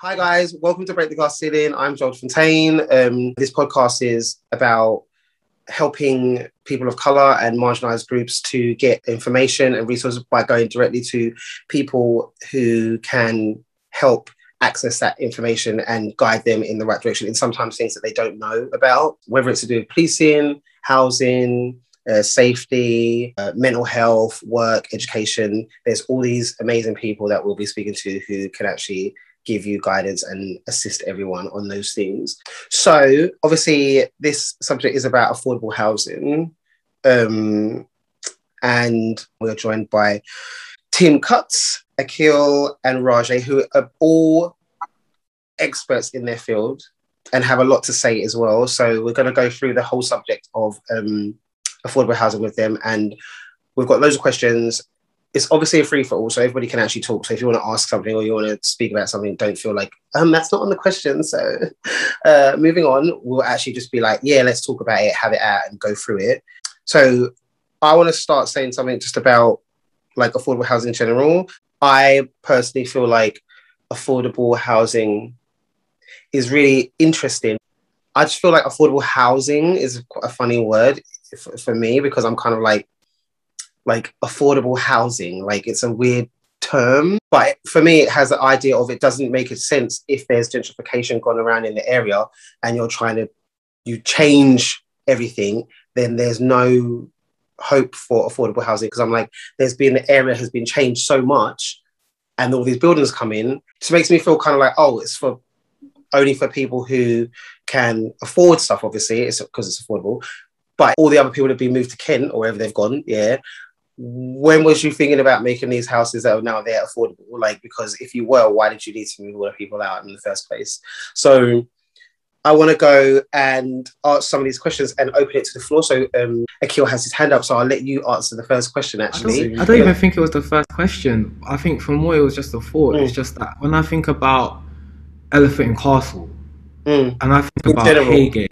Hi guys, welcome to Break the Glass Ceiling. I'm George Fontaine. Um, this podcast is about helping people of color and marginalized groups to get information and resources by going directly to people who can help access that information and guide them in the right direction in sometimes things that they don't know about, whether it's to do with policing, housing, uh, safety, uh, mental health, work, education. There's all these amazing people that we'll be speaking to who can actually give you guidance and assist everyone on those things. So, obviously, this subject is about affordable housing. Um, and we're joined by Tim Cuts, Akil, and Rajay, who are all experts in their field and have a lot to say as well. So, we're going to go through the whole subject of um, affordable housing with them. And we've got loads of questions it's obviously a free for all, so everybody can actually talk. So if you want to ask something or you want to speak about something, don't feel like um that's not on the question. So uh, moving on, we'll actually just be like, yeah, let's talk about it, have it out, and go through it. So I want to start saying something just about like affordable housing in general. I personally feel like affordable housing is really interesting. I just feel like affordable housing is a funny word for, for me because I'm kind of like like affordable housing. Like it's a weird term, but for me, it has the idea of it doesn't make a sense if there's gentrification going around in the area and you're trying to you change everything, then there's no hope for affordable housing because I'm like, there's been the area has been changed so much and all these buildings come in. It makes me feel kind of like, oh, it's for only for people who can afford stuff, obviously, it's because it's affordable. But all the other people that have been moved to Kent or wherever they've gone, yeah, when was you thinking about making these houses that are now there affordable? Like, because if you were, why did you need to move all the people out in the first place? So I want to go and ask some of these questions and open it to the floor. So um, Akil has his hand up, so I'll let you answer the first question. Actually, I don't, I don't even think it was the first question. I think for more, it was just a thought. Mm. It's just that when I think about Elephant and Castle, mm. and I think in about general. Heygate,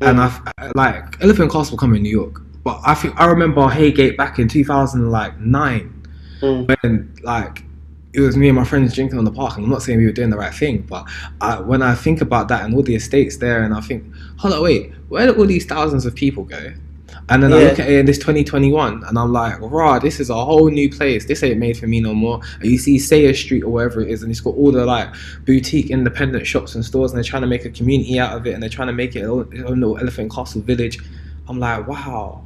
mm. and I like Elephant and Castle come in New York but I think I remember Heygate back in 2009 mm. when like it was me and my friends drinking on the park. And I'm not saying we were doing the right thing, but I, when I think about that and all the estates there, and I think, hold on, wait, where did all these thousands of people go? And then yeah. I look at it in this 2021, and I'm like, rah, this is a whole new place. This ain't made for me no more. And you see Sayers Street or wherever it is, and it's got all the like boutique independent shops and stores, and they're trying to make a community out of it, and they're trying to make it a little Elephant Castle village. I'm like, wow,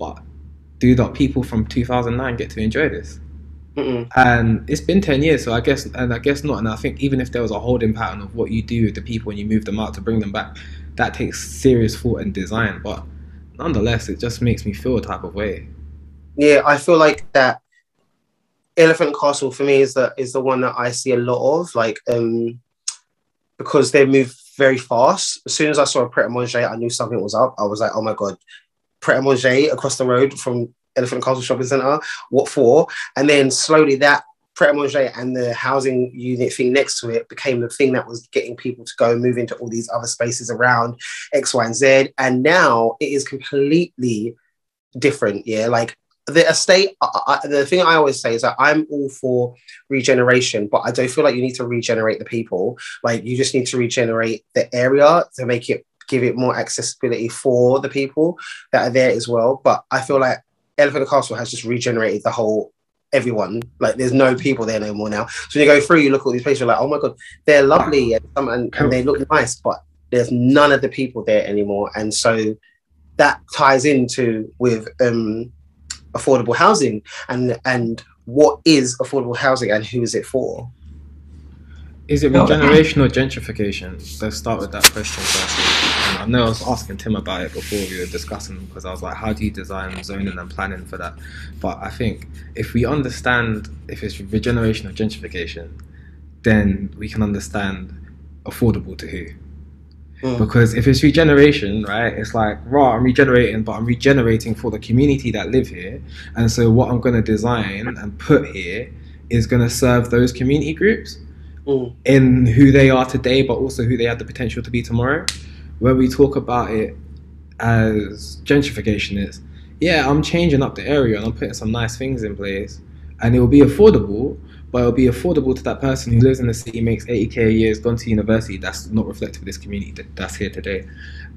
but do not people from 2009 get to enjoy this? Mm-mm. And it's been 10 years, so I guess, and I guess not. And I think even if there was a holding pattern of what you do with the people when you move them out to bring them back, that takes serious thought and design. But nonetheless, it just makes me feel a type of way. Yeah, I feel like that Elephant Castle for me is the is the one that I see a lot of, like um, because they move very fast. As soon as I saw a Pret a Manger, I knew something was up. I was like, oh my god, Pret a Manger eh, across the road from Elephant Castle Shopping Centre. What for? And then slowly that Pret a Manger eh, and the housing unit thing next to it became the thing that was getting people to go and move into all these other spaces around X, Y, and Z. And now it is completely different. Yeah, like the estate. I, the thing I always say is that I'm all for regeneration, but I don't feel like you need to regenerate the people. Like you just need to regenerate the area to make it give it more accessibility for the people that are there as well. But I feel like Elephant Castle has just regenerated the whole everyone. Like there's no people there no more now. So when you go through, you look at all these places, you're like, oh my god, they're lovely and, and, and they look nice, but there's none of the people there anymore. And so that ties into with um, affordable housing and and what is affordable housing and who is it for? Is it regeneration or gentrification? Let's start with that question first. I know I was asking Tim about it before we were discussing because I was like, how do you design zoning and planning for that? But I think if we understand if it's regeneration or gentrification, then we can understand affordable to who. Mm. Because if it's regeneration, right, it's like, right, I'm regenerating, but I'm regenerating for the community that live here. And so what I'm going to design and put here is going to serve those community groups mm. in who they are today, but also who they have the potential to be tomorrow. When we talk about it as gentrification is, yeah, I'm changing up the area and I'm putting some nice things in place. and it will be affordable, but it'll be affordable to that person who lives in the city, makes 80k a year, has gone to university. That's not reflective of this community that, that's here today,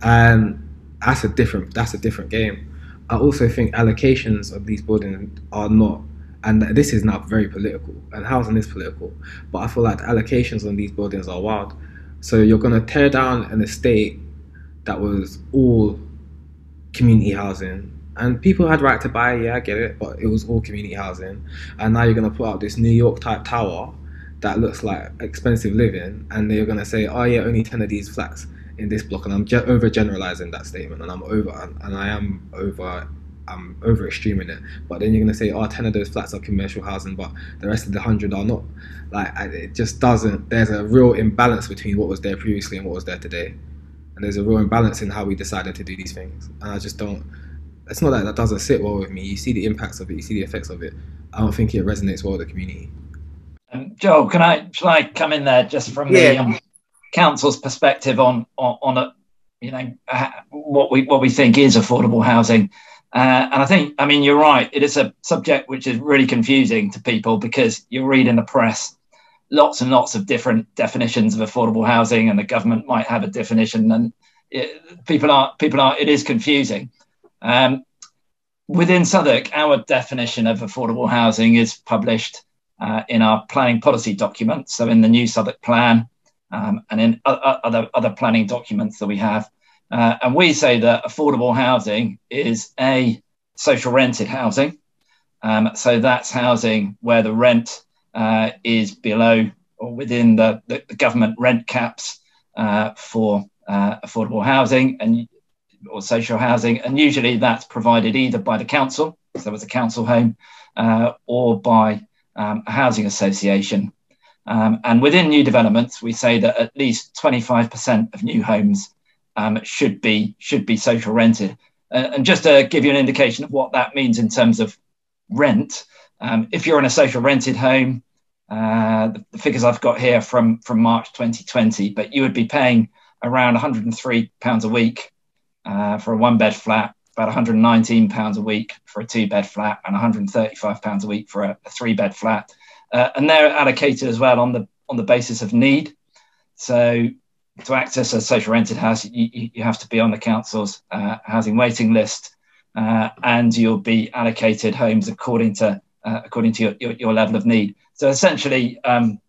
and that's a different that's a different game. I also think allocations of these buildings are not, and this is now very political, and housing is political. But I feel like the allocations on these buildings are wild. So you're going to tear down an estate that was all community housing and people had right to buy yeah i get it but it was all community housing and now you're going to put out this new york type tower that looks like expensive living and they're going to say oh yeah only 10 of these flats in this block and i'm ge- over generalizing that statement and i'm over and i am over I'm over extreming it, but then you're gonna say, oh, 10 of those flats are commercial housing, but the rest of the hundred are not. Like, it just doesn't. There's a real imbalance between what was there previously and what was there today and there's a real imbalance in how we decided to do these things. And I just don't. It's not that that doesn't sit well with me. You see the impacts of it. You see the effects of it. I don't think it resonates well with the community. Um, Joel, can I shall I come in there just from yeah. the um, council's perspective on on, on a, you know uh, what we what we think is affordable housing? Uh, and I think, I mean, you're right. It is a subject which is really confusing to people because you read in the press lots and lots of different definitions of affordable housing, and the government might have a definition, and it, people are people are it is confusing. Um, within Southwark, our definition of affordable housing is published uh, in our planning policy document, so in the new Southwark Plan um, and in other other planning documents that we have. Uh, and we say that affordable housing is a social rented housing. Um, so that's housing where the rent uh, is below or within the, the, the government rent caps uh, for uh, affordable housing and or social housing, and usually that's provided either by the council, so it's a council home, uh, or by um, a housing association. Um, and within new developments, we say that at least 25% of new homes um, should be should be social rented. Uh, and just to give you an indication of what that means in terms of rent, um, if you're in a social rented home, uh, the, the, figures I've got here from from March 2020, but you would be paying around 103 pounds a week uh, for a one bed flat, about 119 pounds a week for a two bed flat, and 135 pounds a week for a, a three bed flat. Uh, and they're allocated as well on the on the basis of need. So to access a social rented house, you, you have to be on the council's uh, housing waiting list, uh, and you'll be allocated homes according to uh, according to your, your, your, level of need. So essentially, um,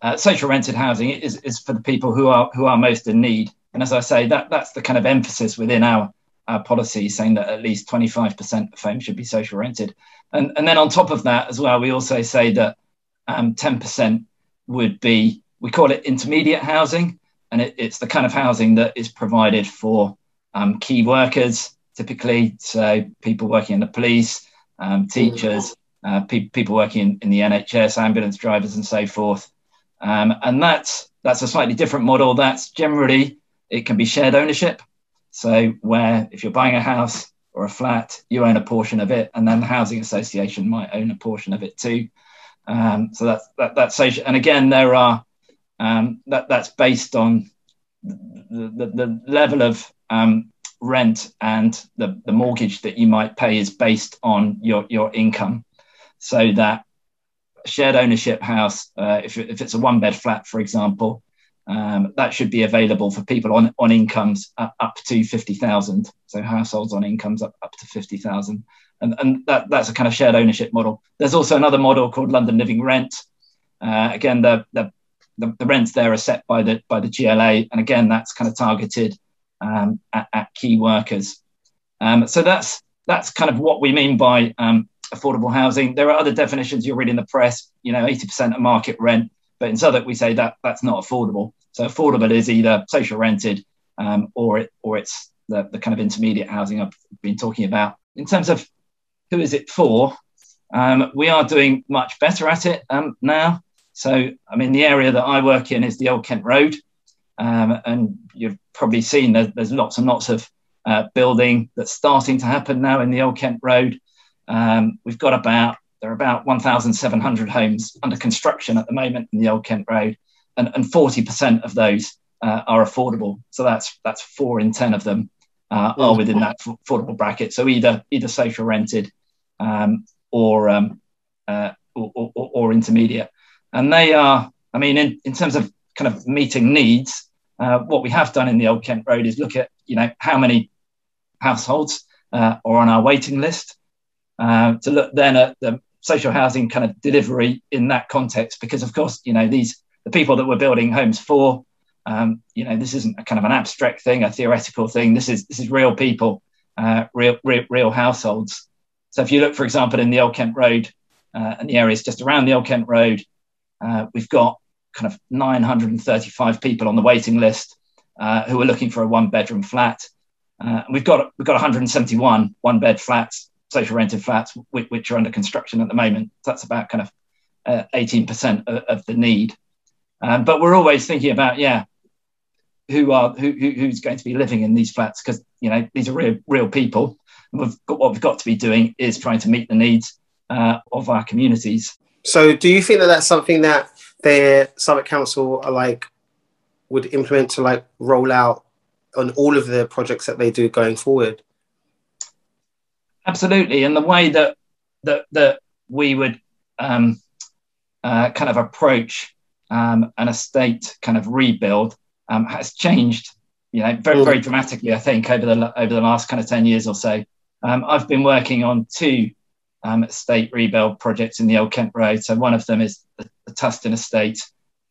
uh, social rented housing is, is for the people who are who are most in need. And as I say, that that's the kind of emphasis within our our policy, saying that at least 25% of homes should be social rented. And and then on top of that as well, we also say that um, 10% would be we call it intermediate housing, and it, it's the kind of housing that is provided for um, key workers, typically, so people working in the police, um, teachers, uh, pe- people working in, in, the NHS, ambulance drivers, and so forth. Um, and that's that's a slightly different model. That's generally it can be shared ownership. So where if you're buying a house or a flat, you own a portion of it, and then the housing association might own a portion of it too. Um, so that's that, that's social. And again, there are um, that that's based on the, the, the level of um, rent and the, the mortgage that you might pay is based on your, your income. So that shared ownership house, uh, if, if it's a one bed flat, for example, um, that should be available for people on, on incomes up, to 50,000. So households on incomes up, up to 50,000. And, and that, that's a kind of shared ownership model. There's also another model called London Living Rent. Uh, again, the, the, the, the rents there are set by the, by the GLA. And again, that's kind of targeted um, at, at, key workers. Um, so that's that's kind of what we mean by um, affordable housing. There are other definitions you'll read in the press. You know, 80% of market rent, but in Southwark we say that that's not affordable. So affordable is either social rented um, or it or it's the, the kind of intermediate housing I've been talking about. In terms of who is it for, um, we are doing much better at it um, now. So, I mean, the area that I work in is the Old Kent Road. Um, and you've probably seen that there's lots and lots of uh, building that's starting to happen now in the Old Kent Road. Um, we've got about there are about 1,700 homes under construction at the moment in the Old Kent Road, and, and 40% of those uh, are affordable. So that's that's four in ten of them uh, are within that affordable bracket. So either either social rented um, or um, uh, or, or, or, intermediate. And they are, I mean, in, in terms of kind of meeting needs, uh, what we have done in the Old Kent Road is look at, you know, how many households uh, are on our waiting list uh, to look then at the social housing kind of delivery in that context, because of course, you know, these the people that we're building homes for, um, you know, this isn't a kind of an abstract thing, a theoretical thing. This is this is real people, uh, real, real real households. So if you look, for example, in the Old Kent Road uh, and the areas just around the Old Kent Road, uh, we've got kind of 935 people on the waiting list uh, who are looking for a one bedroom flat. Uh, we've got we've got 171 one bed flats, social rented flats, which, which, are under construction at the moment. That's about kind of 18% uh, of, of, the need. Um, but we're always thinking about yeah, who are who, who's going to be living in these flats because you know these are real real people. We've got, what we've got to be doing is trying to meet the needs uh, of our communities. So, do you think that that's something that the Southwark Council are like would implement to like roll out on all of the projects that they do going forward? Absolutely, and the way that that that we would um, uh, kind of approach um, an estate kind of rebuild um, has changed, you know, very very dramatically. I think over the over the last kind of ten years or so. Um, I've been working on two um, estate rebuild projects in the Old Kent Road. So one of them is the, the Tustin Estate,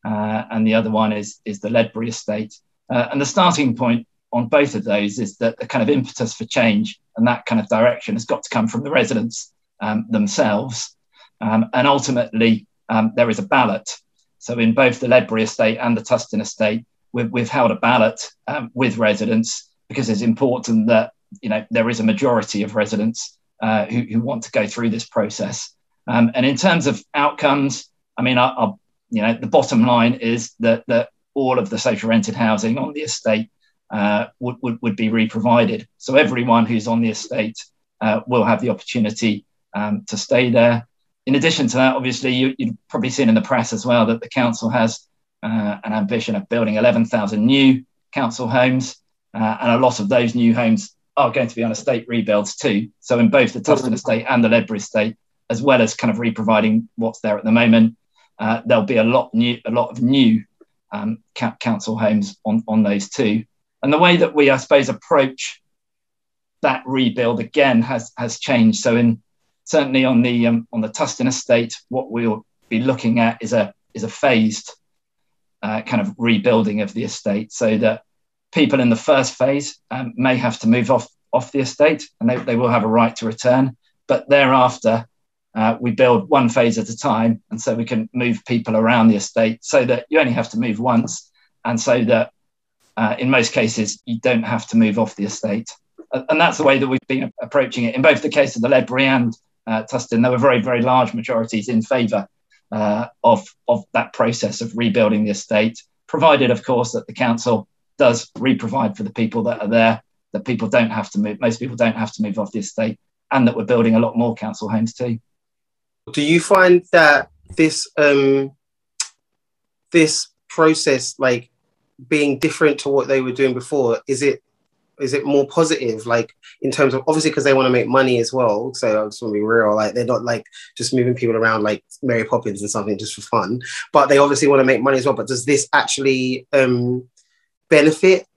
uh, and the other one is is the Ledbury Estate. Uh, and the starting point on both of those is that the kind of impetus for change and that kind of direction has got to come from the residents um, themselves. Um, and ultimately, um, there is a ballot. So in both the Ledbury Estate and the Tustin Estate, we've, we've held a ballot um, with residents because it's important that you know there is a majority of residents uh, who, who, want to go through this process. Um, and in terms of outcomes, I mean, I, I, you know, the bottom line is that that all of the social rented housing on the estate uh, would, would, would be re-provided. So everyone who's on the estate uh, will have the opportunity um, to stay there. In addition to that, obviously, you, have probably seen in the press as well that the council has uh, an ambition of building 11,000 new council homes, uh, and a lot of those new homes are going to be on estate rebuilds too. So in both the Tustin estate and the Ledbury estate, as well as kind of re-providing what's there at the moment, uh, there'll be a lot new, a lot of new um, council homes on on those two. And the way that we, I suppose, approach that rebuild again has has changed. So in certainly on the um, on the Tustin estate, what we'll be looking at is a is a phased uh, kind of rebuilding of the estate, so that people in the first phase um, may have to move off off the estate, and they, they will have a right to return. But thereafter, uh, we build one phase at a time, and so we can move people around the estate, so that you only have to move once, and so that uh, in most cases you don't have to move off the estate. And that's the way that we've been approaching it. In both the case of the Ledbury and uh, Tustin, there were very, very large majorities in favour uh, of, of that process of rebuilding the estate, provided, of course, that the council does re-provide for the people that are there, that people don't have to move, most people don't have to move off the estate, and that we're building a lot more council homes too. Do you find that this um, this process, like being different to what they were doing before, is it is it more positive like in terms of obviously because they want to make money as well so i just want to be real like they're not like just moving people around like mary poppins and something just for fun but they obviously want to make money as well but does this actually um benefit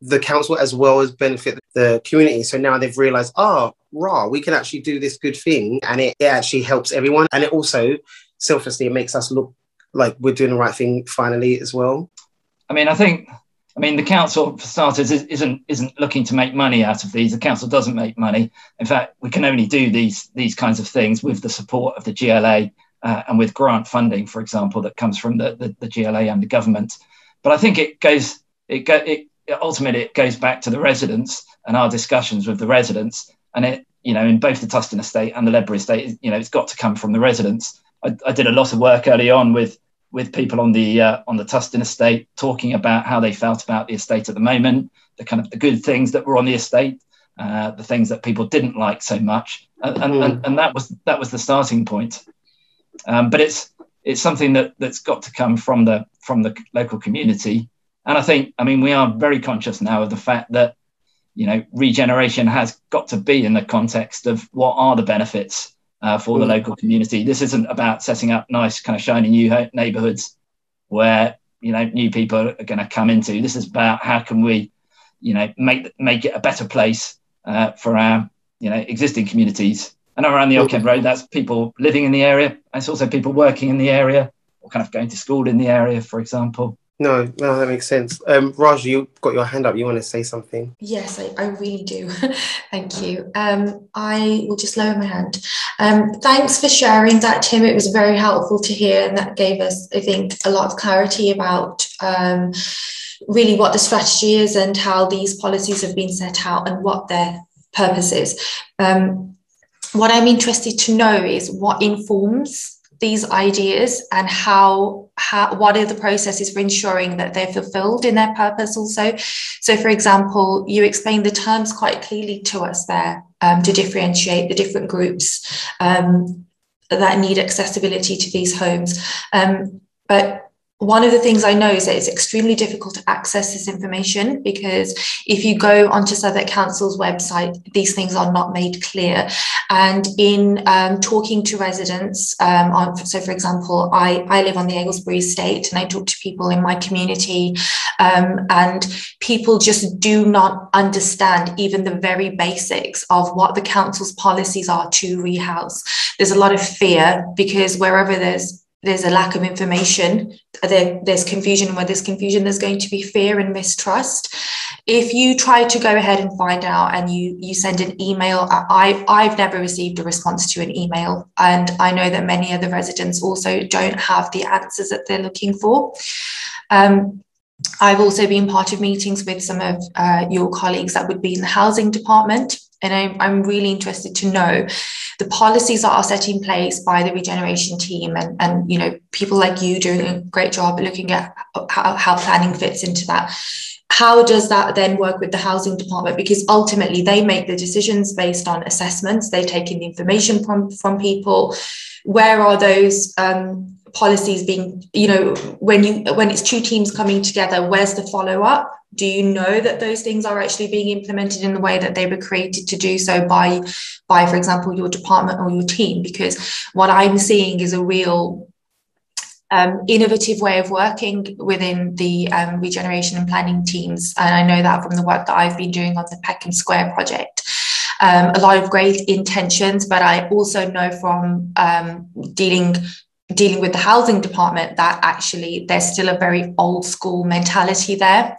the council as well as benefit the community. So now they've realized, oh, raw, we can actually do this good thing and it, it actually helps everyone. And it also selflessly it makes us look like we're doing the right thing finally as well. I mean, I think I mean, the council, for starters, isn't isn't looking to make money out of these. The council doesn't make money. In fact, we can only do these these kinds of things with the support of the GLA uh, and with grant funding, for example, that comes from the, the, the GLA and the government. But I think it goes it, go, it ultimately it goes back to the residents and our discussions with the residents. And it, you know, in both the Tustin estate and the Ledbury estate, you know, it's got to come from the residents. I, I did a lot of work early on with with people on the uh, on the Tustin estate talking about how they felt about the estate at the moment, the kind of the good things that were on the estate, uh, the things that people didn't like so much, and, mm. and, and, that was that was the starting point. Um, but it's it's something that that's got to come from the from the local community and I think, I mean, we are very conscious now of the fact that, you know, regeneration has got to be in the context of what are the benefits uh, for the mm. local community. This isn't about setting up nice, kind of shiny new neighborhoods where you know new people are going to come into. This is about how can we, you know, make make it a better place uh, for our you know existing communities. And around the Old Kent Road, that's people living in the area. It's also people working in the area or kind of going to school in the area, for example. No, no, that makes sense. Um, Raj, you got your hand up. You want to say something? Yes, I, I really do. Thank you. Um, I will just lower my hand. Um, thanks for sharing that, Tim. It was very helpful to hear, and that gave us, I think, a lot of clarity about um, really what the strategy is and how these policies have been set out and what their purpose is. Um, what I'm interested to know is what informs these ideas and how, how what are the processes for ensuring that they're fulfilled in their purpose also. So for example you explained the terms quite clearly to us there um, to differentiate the different groups um, that need accessibility to these homes. Um, but one of the things I know is that it's extremely difficult to access this information because if you go onto Southwark Council's website, these things are not made clear. And in um, talking to residents, um, on, so for example, I, I live on the Aylesbury estate and I talk to people in my community, um, and people just do not understand even the very basics of what the council's policies are to rehouse. There's a lot of fear because wherever there's there's a lack of information. There, there's confusion where there's confusion there's going to be fear and mistrust. If you try to go ahead and find out and you you send an email i i've never received a response to an email. And i know that many other residents also don't have the answers that they're looking for. Um, I've also been part of meetings with some of uh, your colleagues that would be in the housing department and I'm, I'm really interested to know the policies that are set in place by the regeneration team and, and you know people like you doing a great job looking at how, how planning fits into that. How does that then work with the housing department? Because ultimately they make the decisions based on assessments. They take in the information from from people. Where are those um, policies being you know when you when it's two teams coming together where's the follow up do you know that those things are actually being implemented in the way that they were created to do so by by for example your department or your team? Because what i'm seeing is a real um, innovative way of working within the um, regeneration and planning teams. And i know that from the work that i've been doing on the peckham square project. Um, a lot of great intentions but i also know from um, dealing dealing with the housing department that actually there's still a very old school mentality there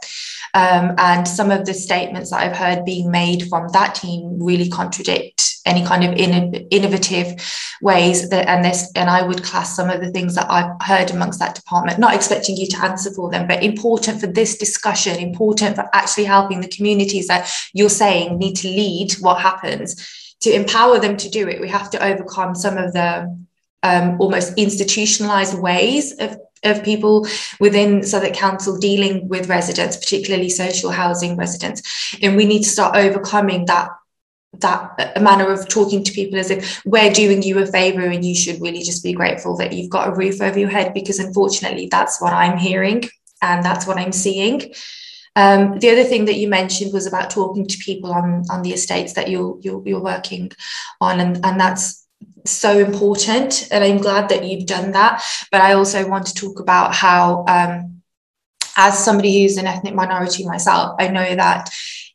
um, and some of the statements that I've heard being made from that team really contradict any kind of in, innovative ways that and this and I would class some of the things that I've heard amongst that department, not expecting you to answer for them, but important for this discussion, important for actually helping the communities that you're saying need to lead what happens to empower them to do it. We have to overcome some of the um, almost institutionalized ways of of people within Southwark Council dealing with residents, particularly social housing residents. And we need to start overcoming that that manner of talking to people as if we're doing you a favor and you should really just be grateful that you've got a roof over your head because unfortunately that's what I'm hearing and that's what I'm seeing. Um, the other thing that you mentioned was about talking to people on, on the estates that you're, you're, you're working on, and, and that's so important and i'm glad that you've done that. But i also want to talk about how um, as somebody who's an ethnic minority myself i know that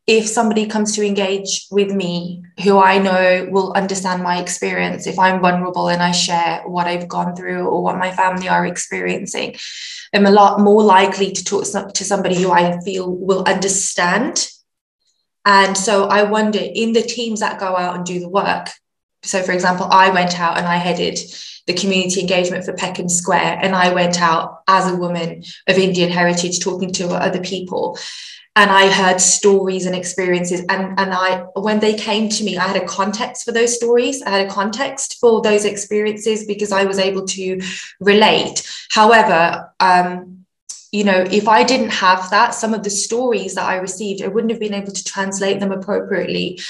if somebody comes to engage with me who i know will understand my experience if i'm vulnerable and i share what i've gone through or what my family are experiencing i'm a lot more likely to talk to somebody who i feel will understand. And so i wonder in the teams that go out and do the work so for example i went out and i headed the community engagement for peckham square and i went out as a woman of indian heritage talking to other people. And i heard stories and experiences and and i when they came to me i had a context for those stories. I had a context for those experiences because i was able to relate. However um, you know, if I didn't have that, some of the stories that I received, I wouldn't have been able to translate them appropriately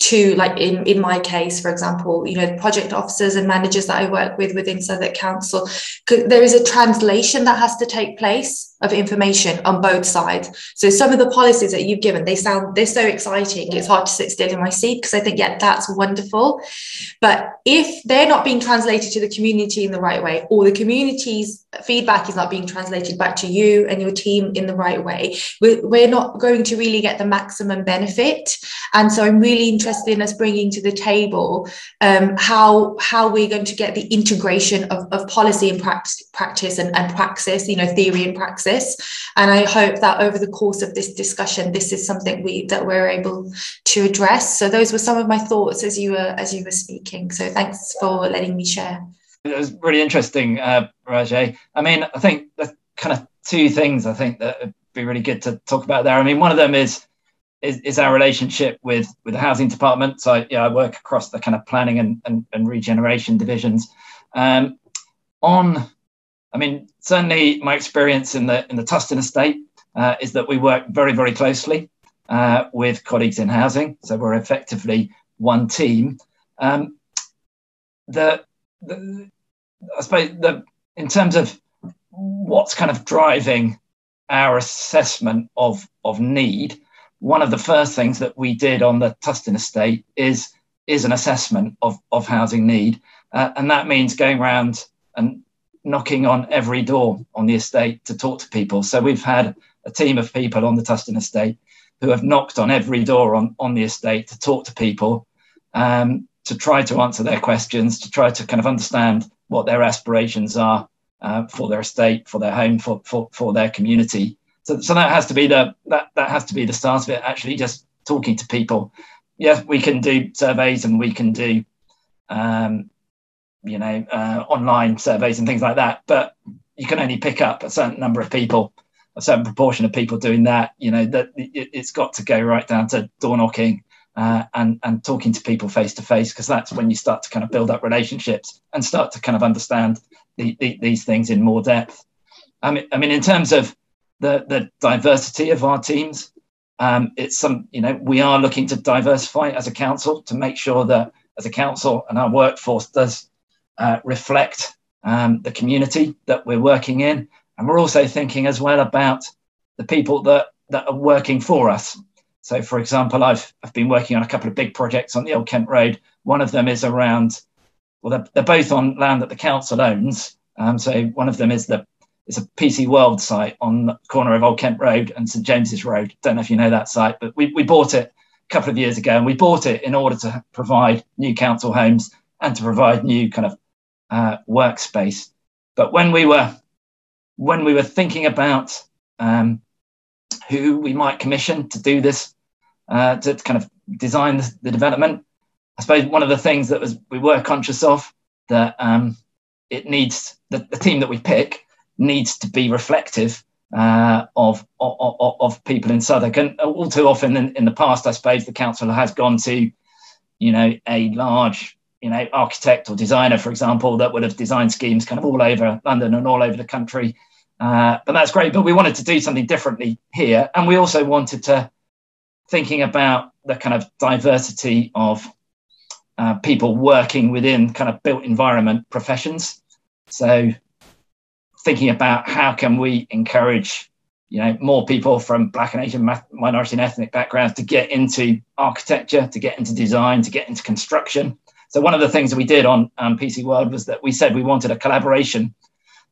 to like in in my case for example you know project officers and managers that i work with within southwark council there is a translation that has to take place of information on both sides. So some of the policies that you've given, they sound they're so exciting. It's hard to sit still in my seat because I think, yeah, that's wonderful. But if they're not being translated to the community in the right way, or the community's feedback is not being translated back to you and your team in the right way, we're not going to really get the maximum benefit. And so I'm really interested in us bringing to the table um, how how we're going to get the integration of, of policy and practice, practice and, and praxis, you know, theory and praxis. And I hope that over the course of this discussion, this is something we that we're able to address. So those were some of my thoughts as you were as you were speaking. So thanks for letting me share. It was really interesting, uh, Rajay. I mean, I think the kind of two things I think that would be really good to talk about there. I mean, one of them is is, is our relationship with with the housing department. So yeah, I work across the kind of planning and, and, and regeneration divisions. Um, on I mean, certainly my experience in the in the Tustin estate uh, is that we work very very closely uh, with colleagues in housing, so we're effectively one team. Um, the, the I suppose the in terms of what's kind of driving our assessment of of need, one of the first things that we did on the Tustin estate is is an assessment of of housing need, uh, and that means going around and knocking on every door on the estate to talk to people. So we've had a team of people on the Tustin estate who have knocked on every door on, on the estate to talk to people, um, to try to answer their questions, to try to kind of understand what their aspirations are uh, for their estate, for their home, for, for, for their community. So, so that has to be the that, that has to be the start of it, actually just talking to people. Yes, we can do surveys and we can do um, you know, uh, online surveys and things like that. But you can only pick up a certain number of people, a certain proportion of people doing that. You know, that it, has got to go right down to door knocking uh, and and talking to people face to face because that's when you start to kind of build up relationships and start to kind of understand the, the, these things in more depth. I mean, I mean, in terms of the the diversity of our teams, um, it's some you know we are looking to diversify as a council to make sure that as a council and our workforce does uh, reflect um, the community that we're working in. And we're also thinking as well about the people that, that are working for us. So, for example, I've, I've been working on a couple of big projects on the Old Kent Road. One of them is around, well, they're, they're both on land that the council owns. Um, so, one of them is the it's a PC World site on the corner of Old Kent Road and St James's Road. Don't know if you know that site, but we, we bought it a couple of years ago and we bought it in order to provide new council homes and to provide new kind of uh, workspace. But when we were when we were thinking about um, who we might commission to do this, uh, to kind of design the, the, development, I suppose one of the things that was we were conscious of that um, it needs the, the, team that we pick needs to be reflective uh, of, of, of people in Southwark. And all too often in, in the past, I suppose the council has gone to, you know, a large you know, architect or designer, for example, that would have designed schemes kind of all over London and all over the country. Uh, but that's great. But we wanted to do something differently here. And we also wanted to, thinking about the kind of diversity of uh, people working within kind of built environment professions. So thinking about how can we encourage you know more people from black and asian minority and ethnic backgrounds to get into architecture to get into design to get into construction so one of the things that we did on um, PC World was that we said we wanted a collaboration.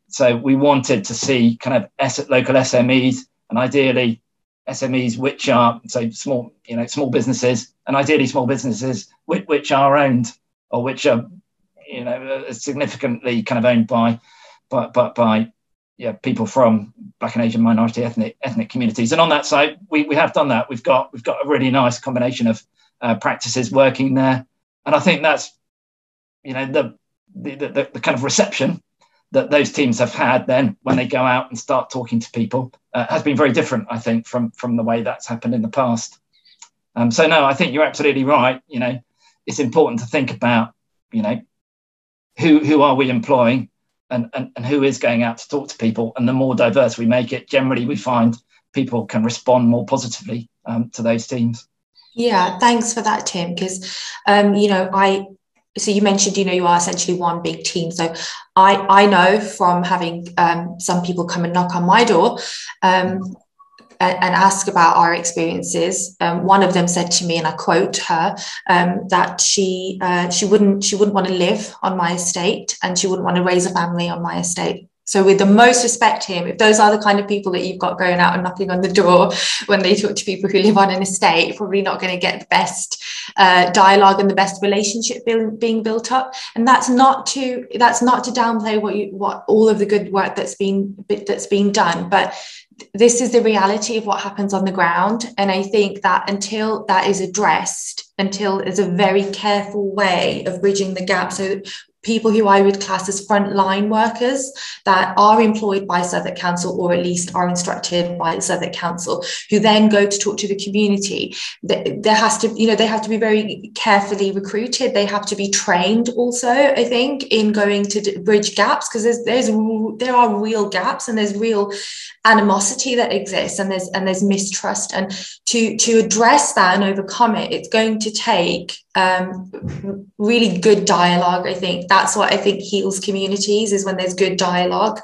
So we wanted to see kind of local SMEs and ideally SMEs which are so small, you know, small businesses and ideally small businesses which, which are owned or which are, you know, significantly kind of owned by, by, by, by yeah, people from Black and Asian minority ethnic ethnic communities. And on that side, we, we have done that. We've got we've got a really nice combination of uh, practices working there and I think that's you know the the, the, the kind of reception that those teams have had then when they go out and start talking to people uh, has been very different, I think, from from the way that's happened in the past. Um, so no, I think you're absolutely right. You know, it's important to think about, you know, who who are we employing and, and, and who is going out to talk to people. And the more diverse we make it, generally we find people can respond more positively um, to those teams. Yeah, thanks for that, Tim. Because, um, you know, I so you mentioned you know you are essentially one big team so i i know from having um, some people come and knock on my door um, and, ask about our experiences um, one of them said to me and i quote her um, that she uh, she wouldn't she wouldn't want to live on my estate and she wouldn't want to raise a family on my estate so, with the most respect, him, if those are the kind of people that you've got going out and knocking on the door when they talk to people who live on an estate, probably not going to get the best uh, dialogue and the best relationship being built up. And that's not to that's not to downplay what you what all of the good work that's been that's been done, but this is the reality of what happens on the ground. And I think that until that is addressed, until there's a very careful way of bridging the gap so people who I would class as frontline workers that are employed by Southwark Council or at least are instructed by Southwark Council, who then go to talk to the community. There has to, you know, they have to be very carefully recruited. They have to be trained also, I think, in going to bridge gaps because there's there's there are real gaps and there's real animosity that exists and there's and there's mistrust. And to to address that and overcome it, it's going to take um, really good dialogue. I think that's what I think heals communities is when there's good dialogue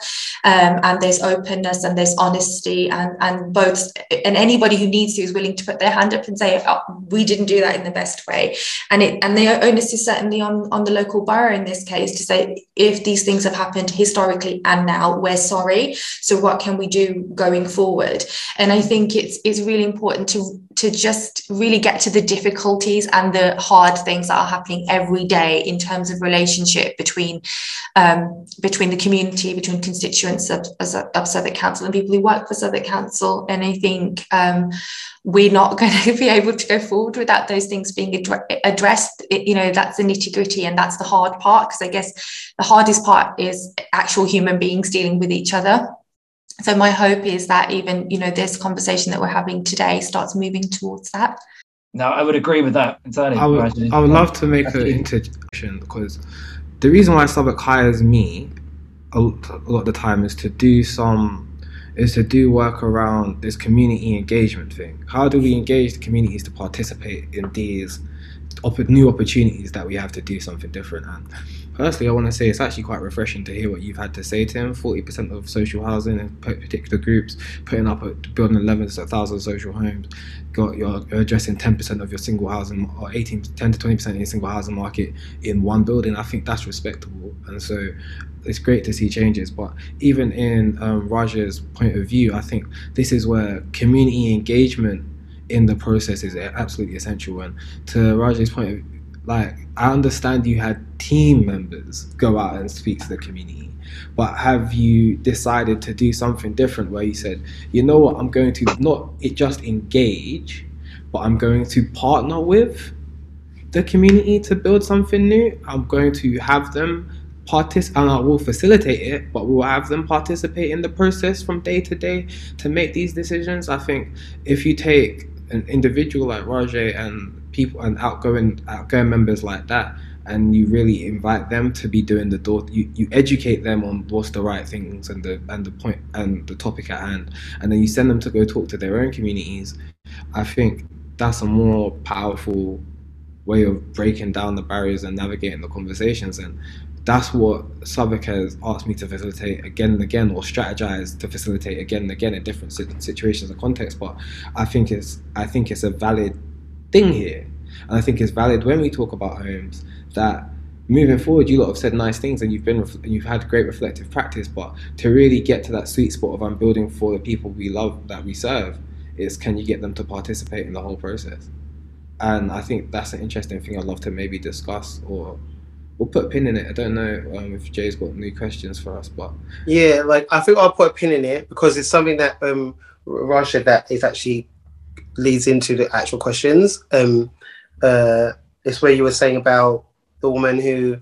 um, and there's openness and there's honesty and and both and anybody who needs to is willing to put their hand up and say oh, we didn't do that in the best way. And it and the onus is certainly on on the local borough in this case to say if these things have happened historically and now we're sorry. So what can we do going forward? And I think it's it's really important to to just really get to the difficulties and the hard things that are happening every day in terms of relationship between um, between the community, between constituents of, of Southwark Council and people who work for Southwark Council. And I think um, we're not going to be able to go forward without those things being addressed. It, you know, that's the nitty gritty and that's the hard part because I guess the hardest part is actual human beings dealing with each other so my hope is that even you know this conversation that we're having today starts moving towards that. No i would agree with that entirely i would, I would love to make an interjection because the reason why Southwark hires me a lot of the time is to do some is to do work around this community engagement thing. How do we engage the communities to participate in these new opportunities that we have to do something different and Firstly, I want to say it's actually quite refreshing to hear what you've had to say, Tim. Forty percent of social housing in particular groups putting up a, building eleven thousand social homes. Got you're, addressing ten percent of your single housing or 18, 10 to twenty percent in your single housing market in one building. I think that's respectable, and so it's great to see changes. But even in um, Raja's point of view, I think this is where community engagement in the process is absolutely essential. And to Raja's point, like I understand you had team members go out and speak to the community, but have you decided to do something different where you said, you know what, I'm going to not just engage, but I'm going to partner with the community to build something new. I'm going to have them participate and I will facilitate it, but we will have them participate in the process from day to day to make these decisions. I think if you take an individual like Rajay and people and outgoing outgoing members like that and you really invite them to be doing the door you, you educate them on what's the right things and the and the point and the topic at hand and then you send them to go talk to their own communities i think that's a more powerful way of breaking down the barriers and navigating the conversations and that's what Southwark has asked me to facilitate again and again, or strategize to facilitate again and again in different situations and contexts. But I think it's I think it's a valid thing here. And I think it's valid when we talk about homes that moving forward, you lot have said nice things and you've been and you've had great reflective practice. But to really get to that sweet spot of I'm building for the people we love that we serve, is can you get them to participate in the whole process? And I think that's an interesting thing I'd love to maybe discuss or we'll put a pin in it. I don't know um, if Jay's got new questions for us, but yeah, like I think I'll put a pin in it because it's something that um Raj said that is actually leads into the actual questions. Um, uh, it's where you were saying about the woman who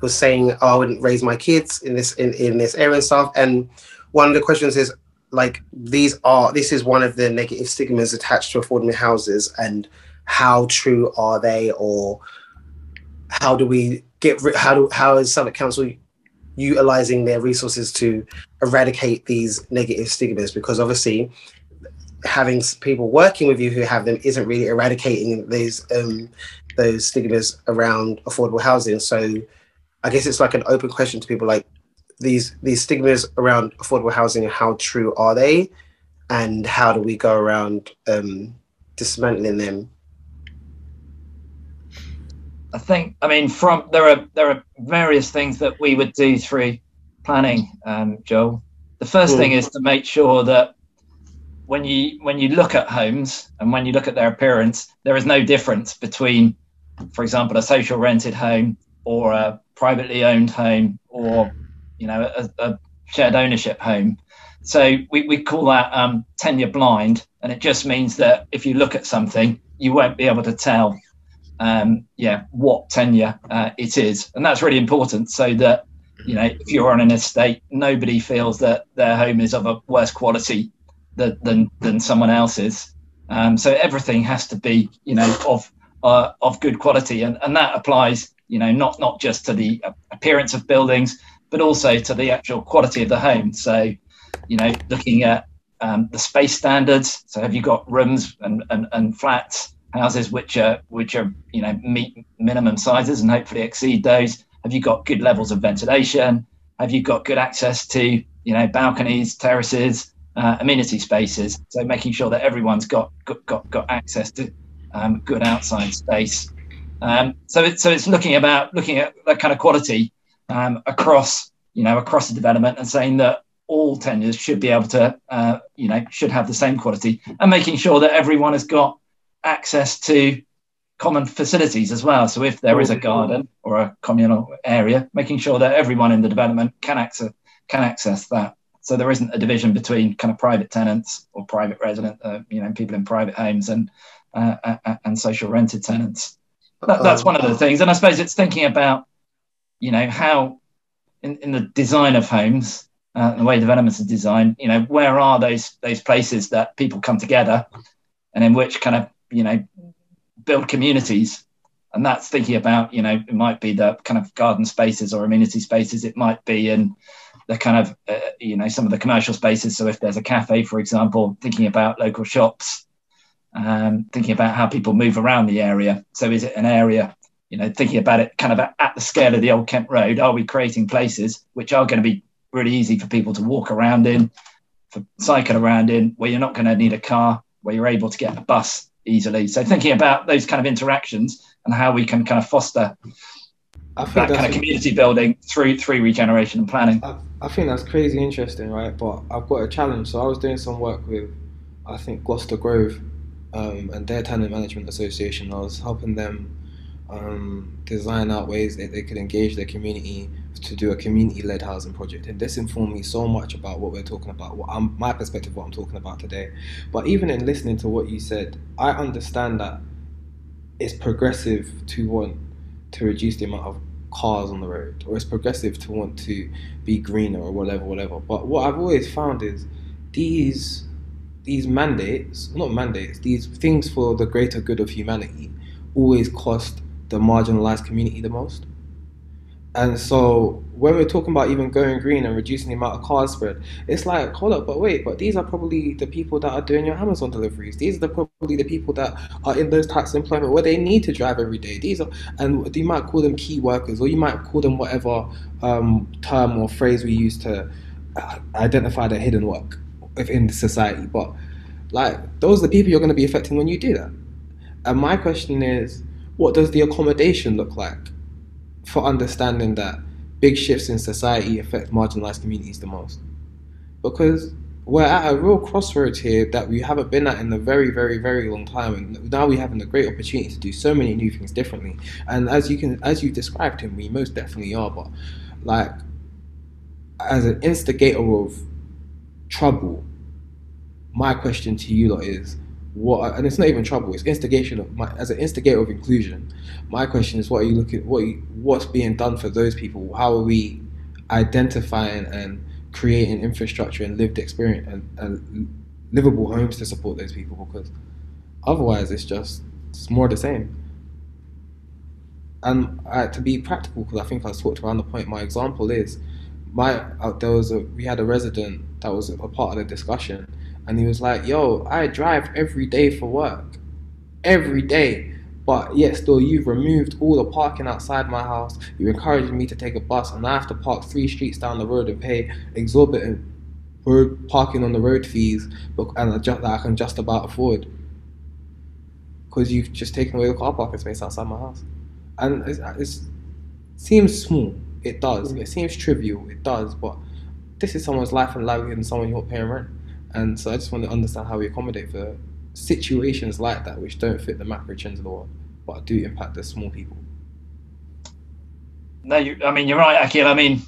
was saying, "Oh, I wouldn't raise my kids in this in, in this area and stuff." And one of the questions is like, these are this is one of the negative stigmas attached to affordable houses, and how true are they, or how do we get how do how is Southwark Council utilizing their resources to eradicate these negative stigmas? Because obviously having people working with you who have them isn't really eradicating these um, those stigmas around affordable housing. So I guess it's like an open question to people like these these stigmas around affordable housing. How true are they, and how do we go around um, dismantling them? I think I mean from there are there are various things that we would do through planning, um, Joel. The first mm. thing is to make sure that when you when you look at homes and when you look at their appearance, there is no difference between, for example, a social rented home or a privately owned home or you know a, a shared ownership home. So we, we call that um, tenure blind, and it just means that if you look at something, you won't be able to tell, um, yeah, what tenure uh, it is, and that's really important so that you know if you're on an estate, nobody feels that their home is of a worse quality than than, than someone else's. Um, so everything has to be, you know, of uh, of good quality, and and that applies, you know, not not just to the appearance of buildings, but also to the actual quality of the home. So, you know, looking at um, the space standards. So, have you got rooms and, and, and flats, houses which are which are you know meet minimum sizes and hopefully exceed those? Have you got good levels of ventilation? Have you got good access to you know balconies, terraces, uh, amenity spaces. So making sure that everyone's got got got, access to um, good outside space. Um, so it's so it's looking about looking at that kind of quality um, across you know across the development and saying that all tenures should be able to uh, you know should have the same quality and making sure that everyone has got access to common facilities as well. So if there is a garden or a communal area, making sure that everyone in the development can access can access that. So there isn't a division between kind of private tenants or private resident, uh, you know, people in private homes and uh, uh, uh and social rented tenants. That, that's one of the things, and I suppose it's thinking about, you know, how in, in the design of homes, uh, the way developments are designed, you know, where are those those places that people come together, and in which kind of you know build communities and that's thinking about you know it might be the kind of garden spaces or amenity spaces it might be in the kind of uh, you know some of the commercial spaces. So if there's a cafe, for example, thinking about local shops, um, thinking about how people move around the area. So is it an area? You know, thinking about it kind of at the scale of the Old Kent Road. Are we creating places which are going to be really easy for people to walk around in, for cycle around in, where you're not going to need a car, where you're able to get a bus easily. So thinking about those kind of interactions and how we can kind of foster that kind of community building through through regeneration and planning. I, I, think that's crazy interesting, right? But I've got a challenge. So I was doing some work with, I think Gloucester Grove, um, and their tenant management association. I was helping them um, design out ways that they could engage their community to do a community-led housing project, and this informed me so much about what we're talking about. What I'm, my perspective, what I'm talking about today. But even in listening to what you said, I understand that it's progressive to want to reduce the amount of cars on the road, or it's progressive to want to be greener or whatever, whatever. But what I've always found is these these mandates, not mandates, these things for the greater good of humanity, always cost the marginalized community the most. And so when we're talking about even going green and reducing the amount of car spread, it's like, hold up, but wait, but these are probably the people that are doing your Amazon deliveries. These are the, probably the people that are in those types of employment where they need to drive every day. These are, and you might call them key workers, or you might call them whatever um, term or phrase we use to uh, identify their hidden work within society. But like, those are the people you're going to be affecting when you do that. And my question is, what does the accommodation look like? for understanding that big shifts in society affect marginalized communities the most. Because we're at a real crossroads here that we haven't been at in a very, very, very long time, and now we're having a great opportunity to do so many new things differently. And as you can, as you described him, we most definitely are. But like, as an instigator of trouble, my question to you lot is: what and it's not even trouble it's instigation of my, as an instigator of inclusion my question is what are you looking what you, what's being done for those people? How are we identifying and creating infrastructure and lived experience and, and livable homes to support those people? Because otherwise it's just it's more the same. And uh, to be practical because i think i talked around the point my example is my uh, there was a we had a resident that was a part of the discussion and he was like, "Yo, I drive every day for work, every day." But yet still, you've removed all the parking outside my house. You encouraged me to take a bus, and I have to park three streets down the road and pay exorbitant road parking on the road fees, and that I can just about afford. Because you've just taken away the car parking space outside my house, and it seems small. It does. Mm. It seems trivial. It does, but this is someone's life and livelihood, and someone you're paying rent. And so I just want to understand how we accommodate for situations like that, which don't fit the macro trends of the world, but do impact the small people. No, you, I mean you're right, Akil. I mean,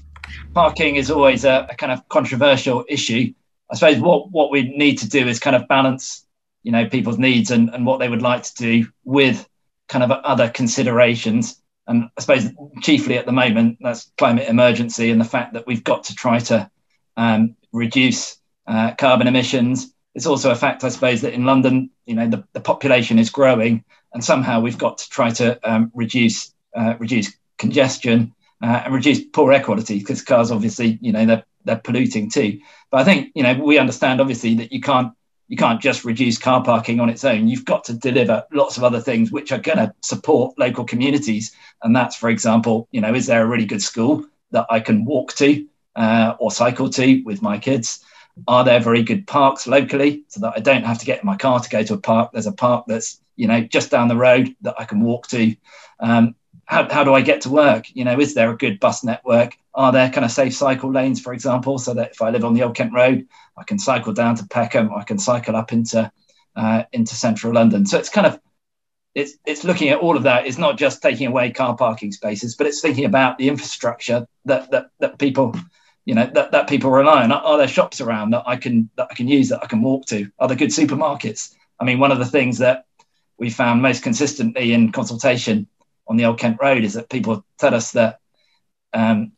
parking is always a, a, kind of controversial issue. I suppose what what we need to do is kind of balance, you know, people's needs and, and what they would like to do with kind of other considerations. And I suppose chiefly at the moment, that's climate emergency and the fact that we've got to try to um, reduce uh, carbon emissions it's also a fact, I suppose, that in London, you know, the, the population is growing, and somehow we've got to try to um, reduce uh, reduce congestion uh, and reduce poor air quality because cars, obviously, you know, they're they're polluting too. But I think you know we understand obviously that you can't you can't just reduce car parking on its own. You've got to deliver lots of other things which are going to support local communities. And that's, for example, you know, is there a really good school that I can walk to uh, or cycle to with my kids? Are there very good parks locally so that I don't have to get in my car to go to a park? There's a park that's you know just down the road that I can walk to. Um, how, how do I get to work? You know, is there a good bus network? Are there kind of safe cycle lanes, for example, so that if I live on the Old Kent Road, I can cycle down to Peckham, I can cycle up into uh, into central London. So it's kind of it's it's looking at all of that. It's not just taking away car parking spaces, but it's thinking about the infrastructure that that that people you know that, that people rely on. Are there shops around that i can that i can use that i can walk to? Are there good supermarkets? I mean one of the things that we found most consistently in consultation on the old kent road is that people tell us that um,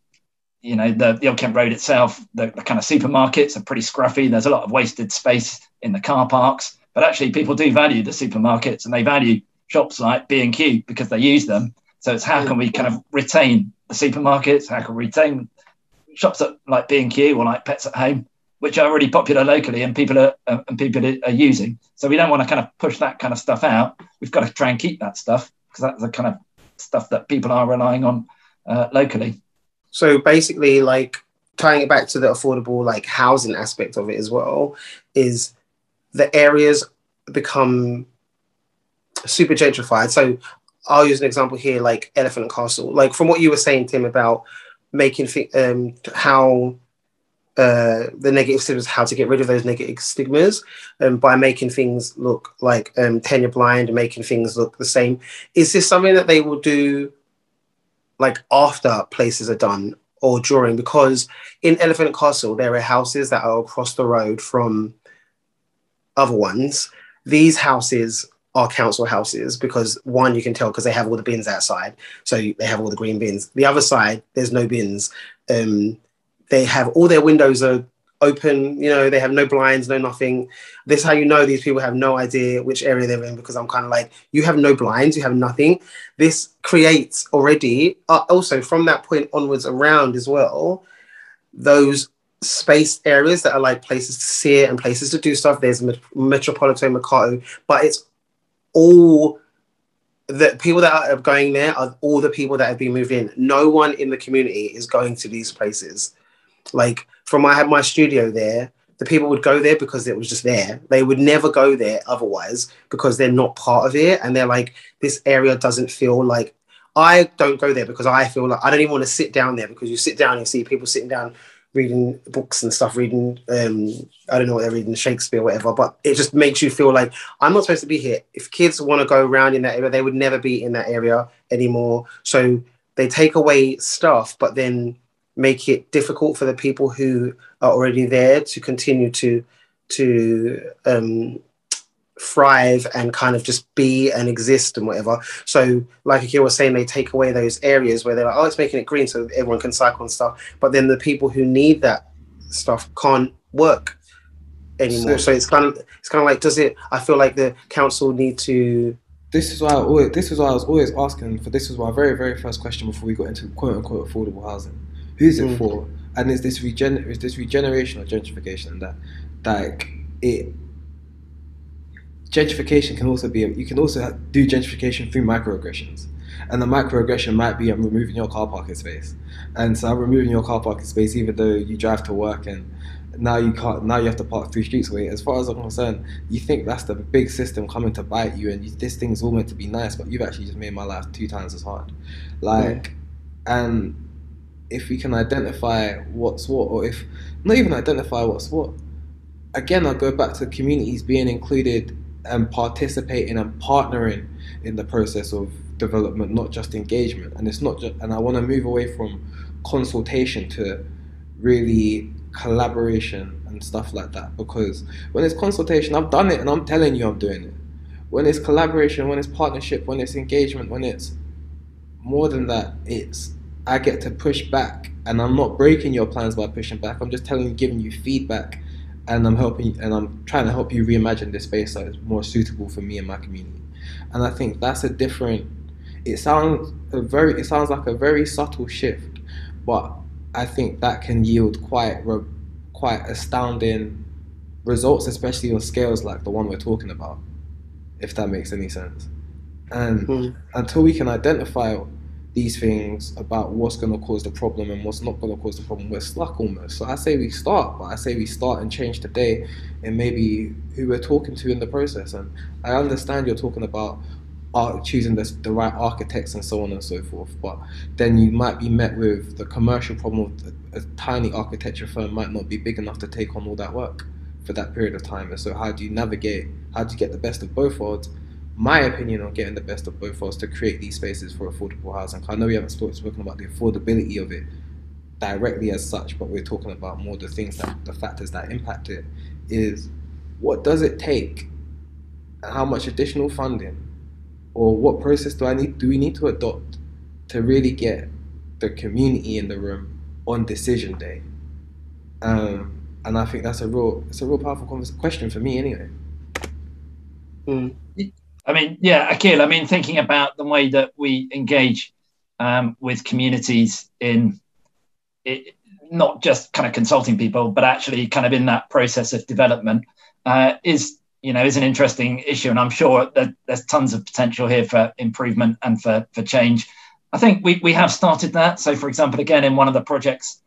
you know the, the old kent road itself the, the kind of supermarkets are pretty scruffy. There's a lot of wasted space in the car parks but actually people do value the supermarkets and they value shops like b&q because they use them. So it's how can we kind of retain the supermarkets? How can we retain shops like B&Q or like Pets at Home, which are really popular locally and people are uh, and people are using. So we don't want to kind of push that kind of stuff out. We've got to try and keep that stuff because that's the kind of stuff that people are relying on uh, locally. So basically, like tying it back to the affordable like housing aspect of it as well, is the areas become super gentrified. So I'll use an example here, like Elephant Castle. Like from what you were saying, Tim, about making th- um, how uh, the negative stigmas, how to get rid of those negative stigmas um, by making things look like um, tenure blind and making things look the same. Is this something that they will do like after places are done or during? Because in Elephant Castle, there are houses that are across the road from other ones. These houses are council houses because one you can tell because they have all the bins outside so they have all the green bins. The other side there's no bins. Um, they have all their windows are open you know they have no blinds no nothing. This is how you know these people have no idea which area they're in because i'm kind of like you have no blinds you have nothing. This creates already uh, also from that point onwards around as well those space areas that are like places to see it and places to do stuff. There's metropolitan mercato but it's all the people that are going there are all the people that have been moved in. No one in the community is going to these places. Like from I had my studio there, the people would go there because it was just there. They would never go there otherwise because they're not part of it. And they're like, this area doesn't feel like I don't go there because I feel like I don't even want to sit down there because you sit down and see people sitting down reading books and stuff, reading um, I don't know what they're reading, Shakespeare, whatever. But it just makes you feel like I'm not supposed to be here. If kids want to go around in that area, they would never be in that area anymore. So they take away stuff, but then make it difficult for the people who are already there to continue to to um, thrive and kind of just be and exist and whatever. So, like Akil was saying, they take away those areas where they're like, oh, it's making it green so everyone can cycle and stuff. But then the people who need that stuff can't work anymore. So, so it's kind of it's kind of like, does it? I feel like the council need to. This is why I always, this is why I was always asking for. This was my very very first question before we got into quote unquote affordable housing. Who's it mm. for? And is this regen is this regeneration or gentrification that like it gentrification can also be you can also do gentrification through microaggressions. And the microaggression might be I'm removing your car parking space. And so I'm removing your car parking space even though you drive to work and now you can't now you have to park three streets away as far as I'm concerned you think that's the big system coming to bite you and you, this thing's all meant to be nice but you've actually just made my life two times as hard. Like and if we can identify what's what or if not even identify what's what again I'll go back to communities being included and participating and partnering in the process of development, not just engagement. And it's not just, and I want to move away from consultation to really collaboration and stuff like that. Because when it's consultation, I've done it and I'm telling you I'm doing it. When it's collaboration, when it's partnership, when it's engagement, when it's more than that, it's I get to push back and I'm not breaking your plans by pushing back. I'm just telling you, giving you feedback and I'm helping and I'm trying to help you reimagine this space that is more suitable for me and my community. And I think that's a different. It sounds a very. It sounds like a very subtle shift, but I think that can yield quite quite astounding results, especially on scales like the one we're talking about. If that makes any sense. And mm. until we can identify these things about what's going to cause the problem and what's not going to cause the problem. We're stuck almost. So I say we start, but I say we start and change today and maybe who we're talking to in the process. And I understand you're talking about choosing the, the right architects and so on and so forth, but then you might be met with the commercial problem of a tiny architecture firm might not be big enough to take on all that work for that period of time. And so how do you navigate, how do you get the best of both worlds my opinion on getting the best of both worlds to create these spaces for affordable housing. I know we haven't spoken about the affordability of it directly as such, but we're talking about more the things that the factors that impact it. Is what does it take? And how much additional funding, or what process do I need? Do we need to adopt to really get the community in the room on decision day? Um, and I think that's a real, it's a real powerful question for me, anyway. Mm. I mean, yeah, Akil, I mean, thinking about the way that we engage um, with communities in it, not just kind of consulting people, but actually kind of in that process of development uh, is, you know, is an interesting issue. And I'm sure that there's tons of potential here for improvement and for, for change. I think we, we have started that. So, for example, again, in one of the projects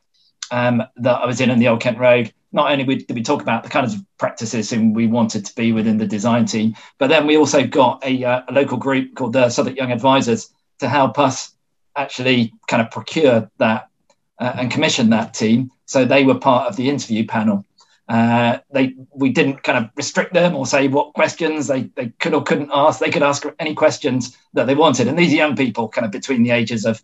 um, that I was in in the Old Kent Road, not only did we talk about the kind of practices and we wanted to be within the design team, but then we also got a, uh, a local group called the Southwark Young Advisors to help us actually kind of procure that uh, and commission that team. So they were part of the interview panel. Uh, they we didn't kind of restrict them or say what questions they, they could or couldn't ask. They could ask any questions that they wanted. And these young people, kind of between the ages of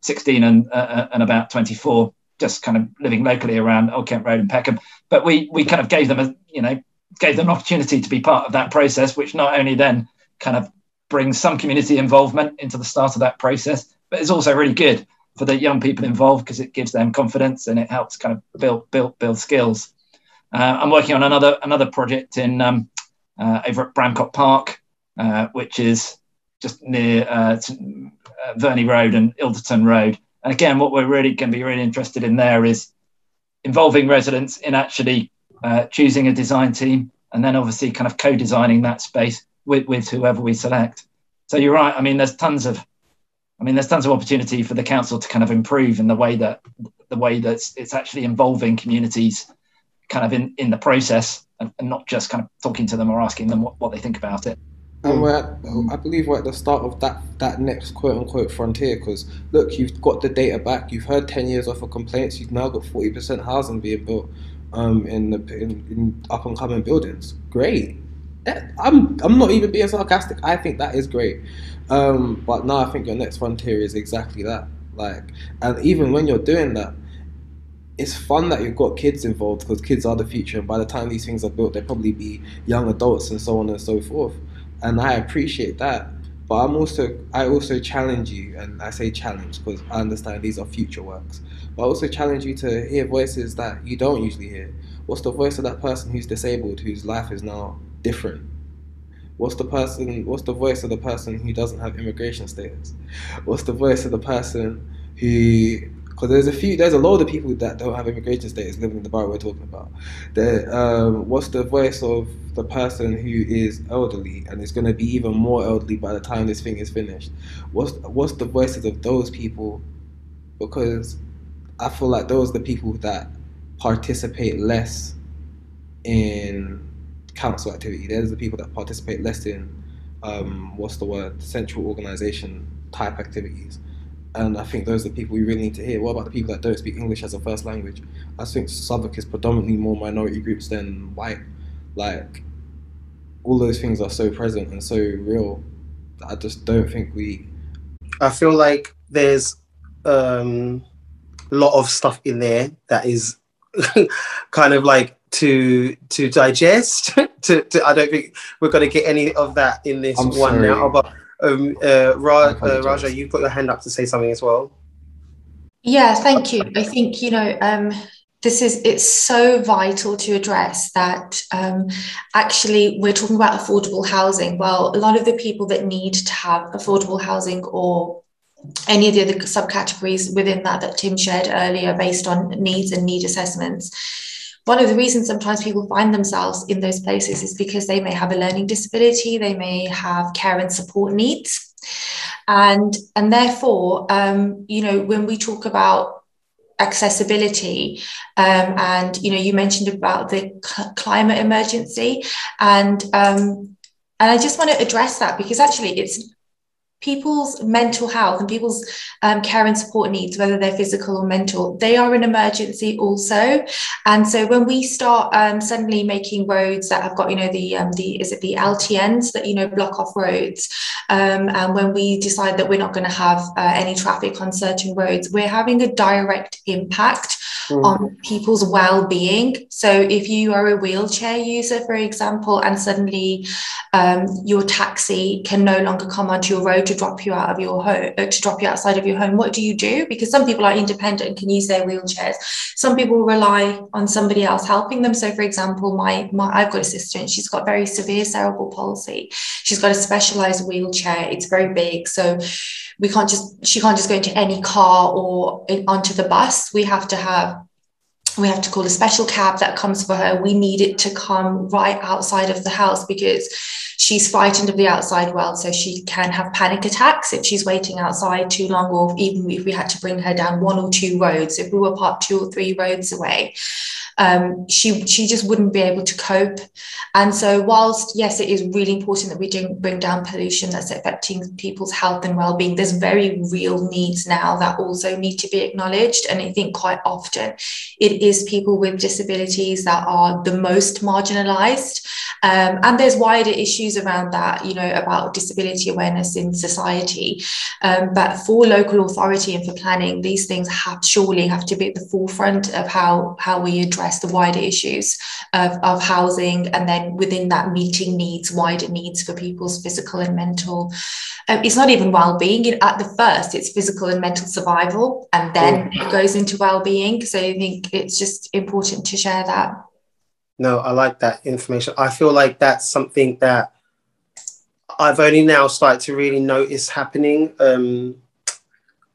16 and, uh, uh and about 24, just kind of living locally around Old Kent Road and Peckham. But we we kind of gave them a you know gave them an opportunity to be part of that process, which not only then kind of brings some community involvement into the start of that process, but it's also really good for the young people involved because it gives them confidence and it helps kind of build build build skills. Uh, I'm working on another another project in um, uh, over at Bramcote Park, uh, which is just near uh, uh, Verney Road and Ilderton Road, and again, what we're really going to be really interested in there is involving residents in actually uh, choosing a design team and then obviously kind of co-designing that space with, with whoever we select. So you're right. I mean, there's tons of, I mean, there's tons of opportunity for the council to kind of improve in the way that the way that it's actually involving communities kind of in, in the process and, and not just kind of talking to them or asking them what, what they think about it. And hmm. we're at, I believe we're at the start of that that next quote unquote frontier. Because look, you've got the data back. You've heard ten years off of complaints. You've now got forty percent housing being built um, in the in, in up and coming buildings. Great. I'm I'm not even being sarcastic. I think that is great. Um, but now I think your next frontier is exactly that. Like, and even when you're doing that, it's fun that you've got kids involved because kids are the future. And by the time these things are built, they'll probably be young adults and so on and so forth and I appreciate that. But I'm also I also challenge you, and I say challenge because I understand these are future works. But I also challenge you to hear voices that you don't usually hear. What's the voice of that person who's disabled, whose life is now different? What's the person? What's the voice of the person who doesn't have immigration status? What's the voice of the person who because there's a few, there's a lot of people that don't have immigration status living in the borough we're talking about. Um, what's the voice of the person who is elderly and is going to be even more elderly by the time this thing is finished? What's what's the voices of those people? Because I feel like those are the people that participate less in council activity. There's the people that participate less in um, what's the word central organization type activities and I think those are the people we really need to hear. What about the people that don't speak English as a first language? I think Southwark is predominantly more minority groups than white. Like, all those things are so present and so real that I just don't think we. I feel like there's um, a lot of stuff in there that is kind of like to to digest. to, to, I don't think we're going to get any of that in this I'm one sorry. now. But um, uh, Ra- uh, Raja, you put your hand up to say something as well. Yeah, thank you. I think you know um, this is it's so vital to address that um, actually we're talking about affordable housing. Well, a lot of the people that need to have affordable housing or any of the other subcategories within that that Tim shared earlier, based on needs and need assessments one of the reasons sometimes people find themselves in those places is because they may have a learning disability, they may have care and support needs. And, and therefore, um, you know, when we talk about accessibility um, and you know you mentioned about the cl- climate emergency and um, and I just want to address that because actually it's people's mental health and people's um, care and support needs, whether they're physical or mental, they are an emergency also. And so when we start um, suddenly making roads that have got, you know, the um, the is it the LTNs that you know block off roads, um, and when we decide that we're not going to have uh, any traffic on certain roads, we're having a direct impact mm. on people's well-being. So if you are a wheelchair user, for example, and suddenly um, your taxi can no longer come onto your road to drop you out of your home, uh, to drop you outside of your home, what do you do? Because some people are independent and can use their wheelchairs. Some people rely on somebody else helping them. So, for example, my, my I've got a sister and she's got very severe cerebral palsy. She's got a specialized wheelchair. It's very big, so we can't just she can't just go into any car or in, onto the bus. We have to have we have to call a special cab that comes for her. We need it to come right outside of the house because she's frightened of the outside world. So she can have panic attacks if she's waiting outside too long, or even if we had to bring her down one or two roads, if we were parked two or three roads away um, she she just wouldn't be able to cope. And so, whilst yes, it is really important that we do bring down pollution that's affecting people's health and well-being, there's very real needs now that also need to be acknowledged. And I think quite often it is people with disabilities that are the most marginalised. Um, and there's wider issues around that, you know, about disability awareness in society. Um, but for local authority and for planning, these things have surely have to be at the forefront of how how we address address the wider issues of, of housing and then within that meeting needs, wider needs for people's physical and mental. Um, it's not even well-being. At the first, it's physical and mental survival, and then it goes into well-being. So I think it's just important to share that. No, I like that information. I feel like that's something that I've only now started to really notice happening. Um,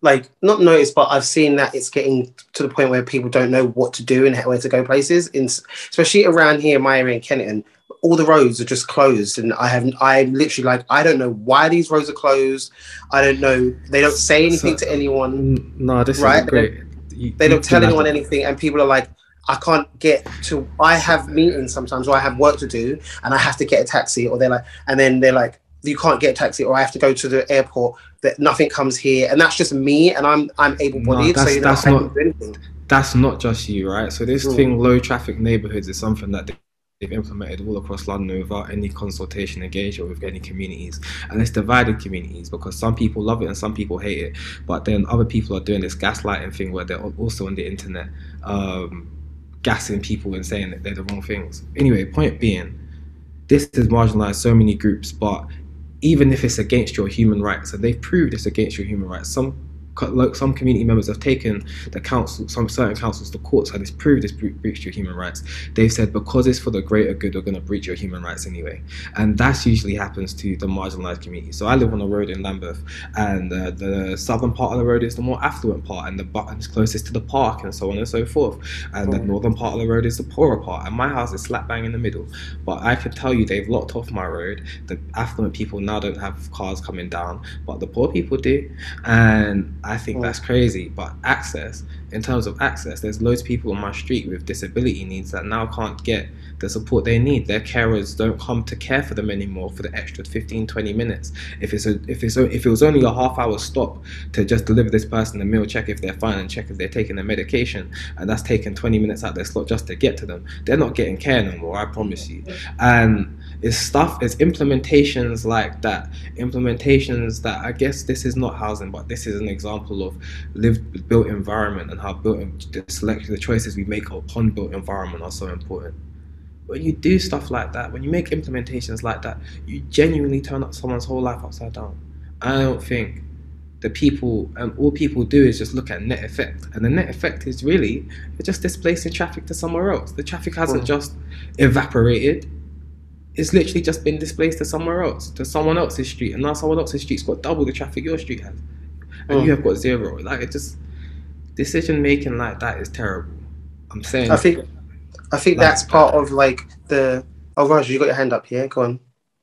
like not noticed, but I've seen that it's getting to the point where people don't know what to do and where to go places. In especially around here, my area in Kennington, all the roads are just closed, and I have I literally like I don't know why these roads are closed. I don't know. They don't say anything so, to anyone. No, this right? is great. You, they don't tell anyone anything, and people are like, I can't get to. I have meetings sometimes, or I have work to do, and I have to get a taxi, or they're like, and then they're like, you can't get a taxi, or I have to go to the airport that nothing comes here, and that's just me, and I'm I'm able-bodied, no, so you know, that's not that's not just you, right? So this mm. thing, low traffic neighborhoods, is something that they've implemented all across London without any consultation, engagement with any communities, and it's divided communities because some people love it and some people hate it, but then other people are doing this gaslighting thing where they're also on the internet. Um, gassing people and saying that they're the wrong things. Anyway, point being, this has marginalized so many groups, but even if it's against your human rights, and they've proved it's against your human rights, some some community members have taken the council, some certain councils the courts, and it's proved this breached your human rights. They've said because it's for the greater good, we're going to breach your human rights anyway, and that usually happens to the marginalised community. So I live on a road in Lambeth, and uh, the southern part of the road is the more affluent part, and the button's closest to the park, and so on and so forth. And the northern part of the road is the poorer part, and my house is slap bang in the middle. But I can tell you, they've locked off my road. The affluent people now don't have cars coming down, but the poor people do, and I think mm. that's crazy. But access, in terms of access, there's loads of people on my street with disability needs that now can't get the support they need. Their carers don't come to care for them anymore for the extra 15, 20 minutes. If it's a, if it's a, if it was only a half hour stop to just deliver this person a meal, check if they're fine, and check if they're taking their medication, and that's taking 20 minutes out their slot just to get to them, they're not getting care no more. I promise you. Mm. And it's stuff, it's implementations like that, implementations that I guess this is not housing, but this is an example of lived built environment and how built the selection, the choices we make upon built environment are so important when you do stuff like that, when you make implementations like that, you genuinely turn up someone's whole life upside down. I don't think the people and um, all people do is just look at net effect, and the net effect is really just displacing traffic to somewhere else. The traffic hasn't mm. just evaporated; it's literally just been displaced to somewhere else, to someone else's street, and now someone else's street's got double the traffic your street has, and mm. you have got zero. Like it just decision making like that is terrible. I'm saying. I think I think that's part of like the. Oh, Raj, you got your hand up here. Go on.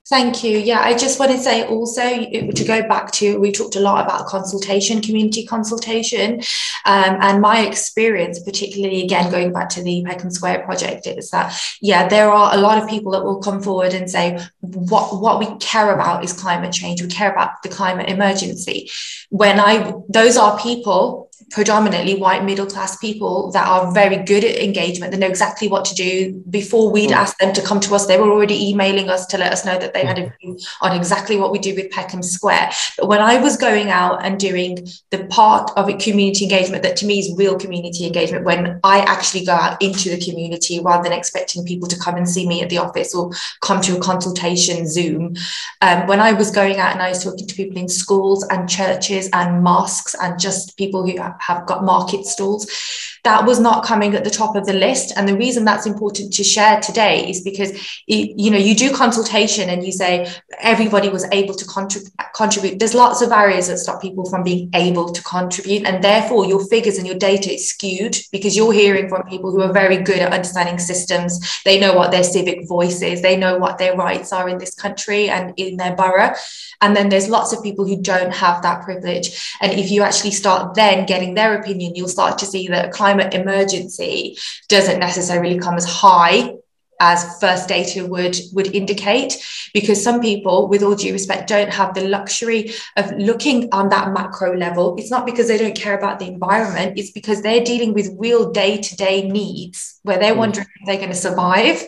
Thank you. Yeah, I just want to say also to go back to we talked a lot about consultation, community consultation, um, and my experience, particularly again going back to the Peckham Square project, is that yeah, there are a lot of people that will come forward and say what what we care about is climate change. We care about the climate emergency. When I those are people predominantly white middle class people that are very good at engagement. They know exactly what to do. Before we'd mm. ask them to come to us, they were already emailing us to let us know that they had a mm. view on exactly what we do with Peckham Square. But when I was going out and doing the part of it, community engagement that to me is real community engagement, when I actually go out into the community rather than expecting people to come and see me at the office or come to a consultation Zoom. Um, when I was going out and I was talking to people in schools and churches and mosques and just people who have got market stalls. That was not coming at the top of the list. And the reason that's important to share today is because, you know, you do consultation and you say everybody was able to contrib- contribute. There's lots of barriers that stop people from being able to contribute. And therefore, your figures and your data is skewed because you're hearing from people who are very good at understanding systems. They know what their civic voice is, they know what their rights are in this country and in their borough. And then there's lots of people who don't have that privilege. And if you actually start then getting their opinion, you'll start to see that a climate emergency doesn't necessarily come as high as first data would would indicate because some people with all due respect don't have the luxury of looking on that macro level it's not because they don't care about the environment it's because they're dealing with real day-to-day needs where they're mm. wondering if they're going to survive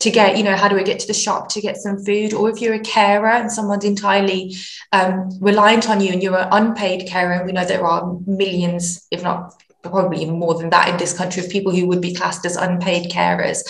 to get you know how do we get to the shop to get some food or if you're a carer and someone's entirely um, reliant on you and you're an unpaid carer and we know there are millions if not probably even more than that in this country of people who would be classed as unpaid carers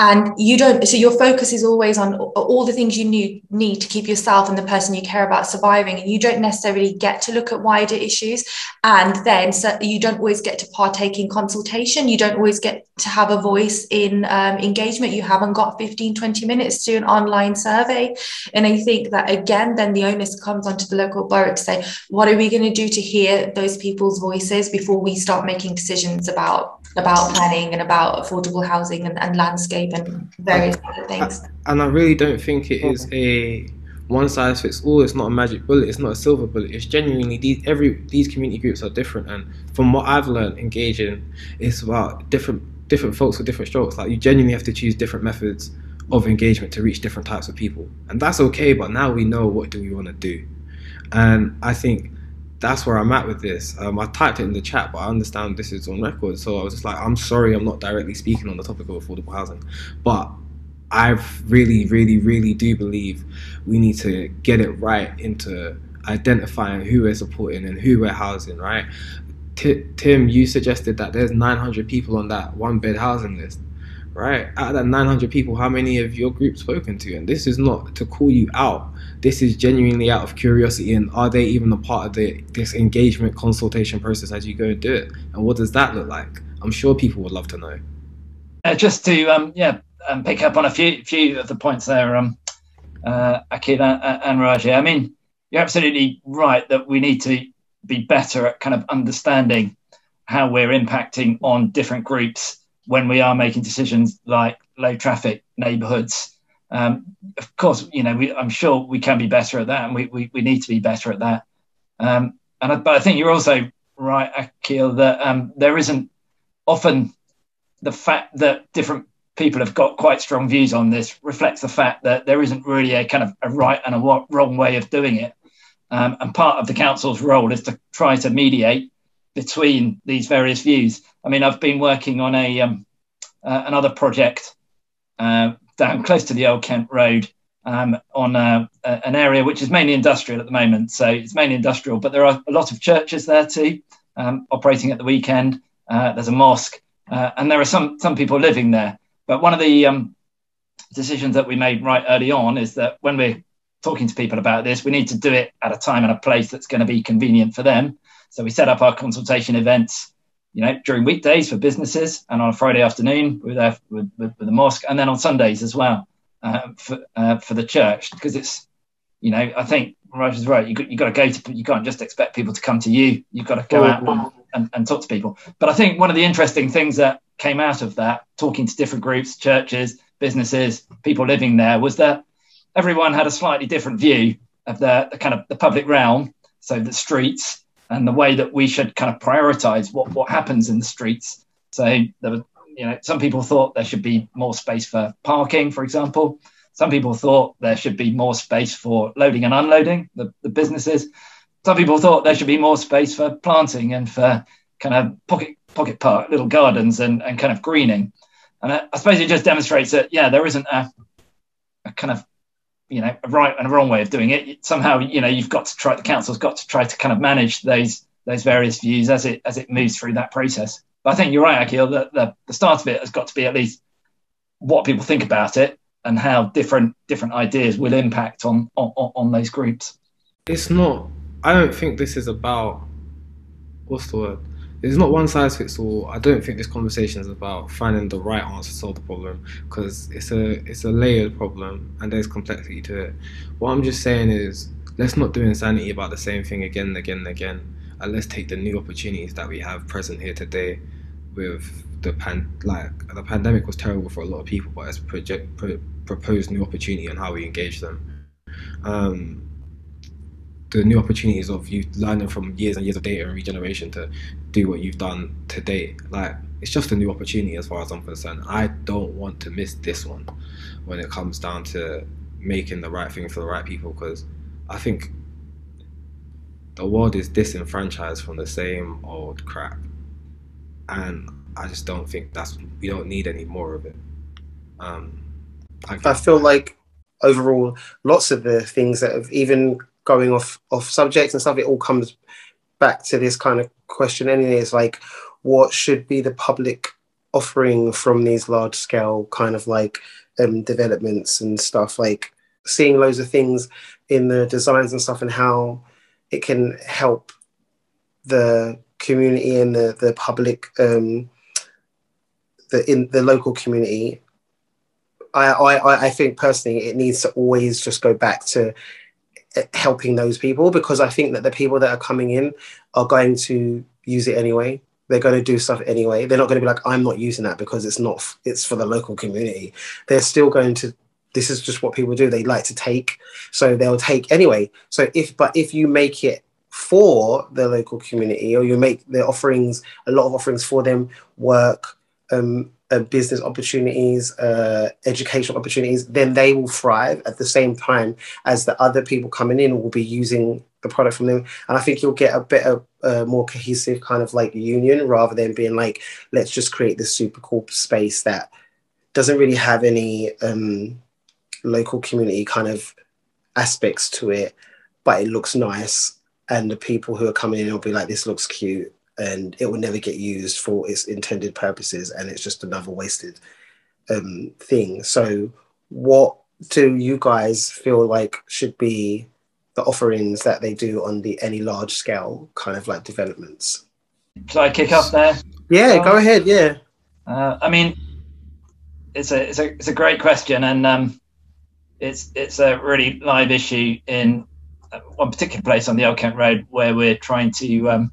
and you don't so your focus is always on all the things you need need to keep yourself and the person you care about surviving. And you don't necessarily get to look at wider issues. And then so you don't always get to partake in consultation. You don't always get to have a voice in um, engagement. You haven't got 15 20 minutes to do an online survey. And i think that again then the onus comes onto the local borough to say what are we going to do to hear those people's voices before we start making decisions about about planning and about affordable housing and, and landscape and various other things. And I really don't think it is a one size fits all. It's not a magic bullet. It's not a silver bullet. It's genuinely these every these community groups are different. And from what I've learned engaging, is about different different folks with different strokes. Like you genuinely have to choose different methods of engagement to reach different types of people, and that's okay. But now we know what do we want to do, and I think that's where I'm at with this. Um, I typed it in the chat, but I understand this is on record. So I was just like, I'm sorry, I'm not directly speaking on the topic of affordable housing, but I really, really, really do believe we need to get it right into identifying who we're supporting and who we're housing. Right, T- Tim, you suggested that there's 900 people on that one bed housing list. Right? Out of that 900 people, how many of your group spoken to? And this is not to call you out. This is genuinely out of curiosity. And are they even a part of the this engagement consultation process as you go and do it? And what does that look like? I'm sure people would love to know. Uh, just to um, yeah, um, pick up on a few few of the points there, um, uh, Akil and Raji. I mean, you're absolutely right that we need to be better at kind of understanding how we're impacting on different groups when we are making decisions like low traffic neighborhoods. Um, of course, you know, we, I'm sure we can be better at that, and we, we, we need to be better at that. Um, and I, but I think you're also right, Akil, that um, there isn't often the fact that different people have got quite strong views on this reflects the fact that there isn't really a kind of a right and a wrong way of doing it. Um, and part of the council's role is to try to mediate between these various views. I mean, I've been working on a um, uh, another project uh, down close to the Old Kent Road um, on uh, an area which is mainly industrial at the moment. So it's mainly industrial, but there are a lot of churches there too, um, operating at the weekend. Uh, there's a mosque, uh, and there are some some people living there. But one of the um, decisions that we made right early on is that when we're talking to people about this, we need to do it at a time and a place that's going to be convenient for them. So we set up our consultation events, you know, during weekdays for businesses, and on a Friday afternoon we're there with, with, with the mosque, and then on Sundays as well uh, for uh, for the church because it's, you know, I think Raj is right. You got, you got to go to. You can't just expect people to come to you. You've got to go out and, and, and talk to people. But I think one of the interesting things that came out of that, talking to different groups, churches, businesses, people living there, was that everyone had a slightly different view of the, the kind of the public realm, so the streets, and the way that we should kind of prioritize what, what happens in the streets. So there were, you know, some people thought there should be more space for parking, for example. Some people thought there should be more space for loading and unloading the, the businesses. Some people thought there should be more space for planting and for kind of pocket pocket park, little gardens and, and kind of greening. And I, I suppose it just demonstrates that yeah, there isn't a, a kind of you know a right and a wrong way of doing it. Somehow, you know, you've got to try. The council's got to try to kind of manage those those various views as it as it moves through that process. But I think you're right, Akil. That the, the start of it has got to be at least what people think about it and how different different ideas will impact on on, on those groups. It's not. I don't think this is about what's the word it's not one size fits all. I don't think this conversation is about finding the right answer to solve the problem because it's a it's a layered problem and there's complexity to it. What I'm just saying is let's not do insanity about the same thing again and again and again, and let's take the new opportunities that we have present here today. With the pan like the pandemic was terrible for a lot of people, but it's project pro- proposed new opportunity on how we engage them. Um, the new opportunities of you learning from years and years of data and regeneration to do what you've done today. Like it's just a new opportunity as far as I'm concerned. I don't want to miss this one when it comes down to making the right thing for the right people because I think the world is disenfranchised from the same old crap. And I just don't think that's we don't need any more of it. Um, I, I feel like overall, lots of the things that have even going off off subjects and stuff, it all comes back to this kind of question anyway. It's like, what should be the public offering from these large scale kind of like um, developments and stuff? Like seeing loads of things in the designs and stuff and how it can help the community and the the public um, the in the local community I, I, I think personally it needs to always just go back to helping those people because I think that the people that are coming in are going to use it anyway. They're going to do stuff anyway. They're not going to be like, I'm not using that because it's not, it's for the local community. They're still going to, this is just what people do. They like to take. So they'll take anyway. So if, but if you make it for the local community or you make the offerings, a lot of offerings for them work, um, uh, business opportunities, uh, educational opportunities, then they will thrive at the same time as the other people coming in will be using the product from them. And I think you'll get a better, uh, more cohesive kind of like union rather than being like, let's just create this super cool space that doesn't really have any um, local community kind of aspects to it, but it looks nice. And the people who are coming in will be like, this looks cute and it will never get used for its intended purposes and it's just another wasted um, thing. So, what do you guys feel like should be the offerings that they do on the any large scale kind of like developments? Should I kick off there? Yeah, go ahead. Yeah. Uh, I mean, it's a it's a it's a great question, and um, it's it's a really live issue in one particular place on the Old Kent Road where we're trying to um,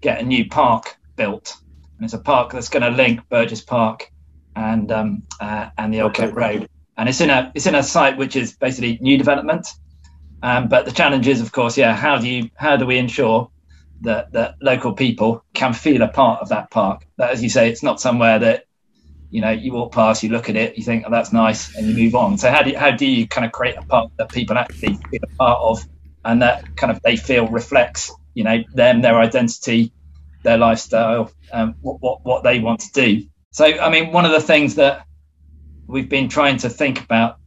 get a new park built. And it's a park that's going to link Burgess Park and um, uh, and the Old Kent Road. And it's in a it's in a site which is basically new development. Um, but the challenge is, of course, yeah, how do you how do we ensure that that local people can feel a part of that park? That, as you say, it's not somewhere that you know you walk past, you look at it, you think, oh, that's nice, and you move on. So how do you, how do you kind of create a park that people actually feel a part of, and that kind of they feel reflects you know them, their identity, their lifestyle, um, what, what what they want to do. So I mean, one of the things that we've been trying to think about,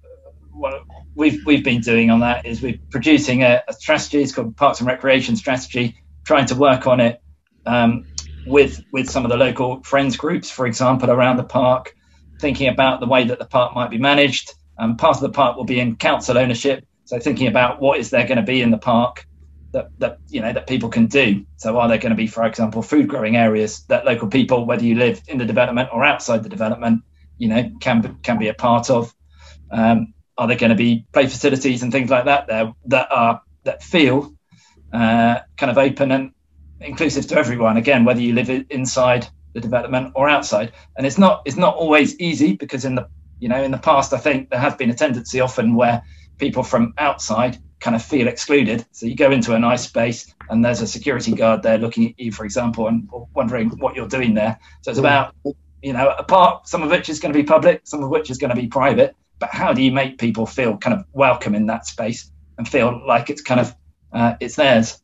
what we've we've been doing on that is we're producing a, a strategy. It's called Parks and Recreation Strategy. Trying to work on it um, with with some of the local friends groups, for example, around the park, thinking about the way that the park might be managed. Um, part of the park will be in council ownership, so thinking about what is there going to be in the park that, that you know that people can do. So are there going to be, for example, food growing areas that local people, whether you live in the development or outside the development, you know, can can be a part of? Um, are there going to be play facilities and things like that there that are that feel uh, kind of open and inclusive to everyone? Again, whether you live inside the development or outside, and it's not it's not always easy because in the you know in the past I think there has been a tendency often where people from outside kind of feel excluded. So you go into a nice space and there's a security guard there looking at you, for example, and wondering what you're doing there. So it's about, you know, a part, some of which is going to be public, some of which is going to be private. But how do you make people feel kind of welcome in that space and feel like it's kind of uh, it's theirs?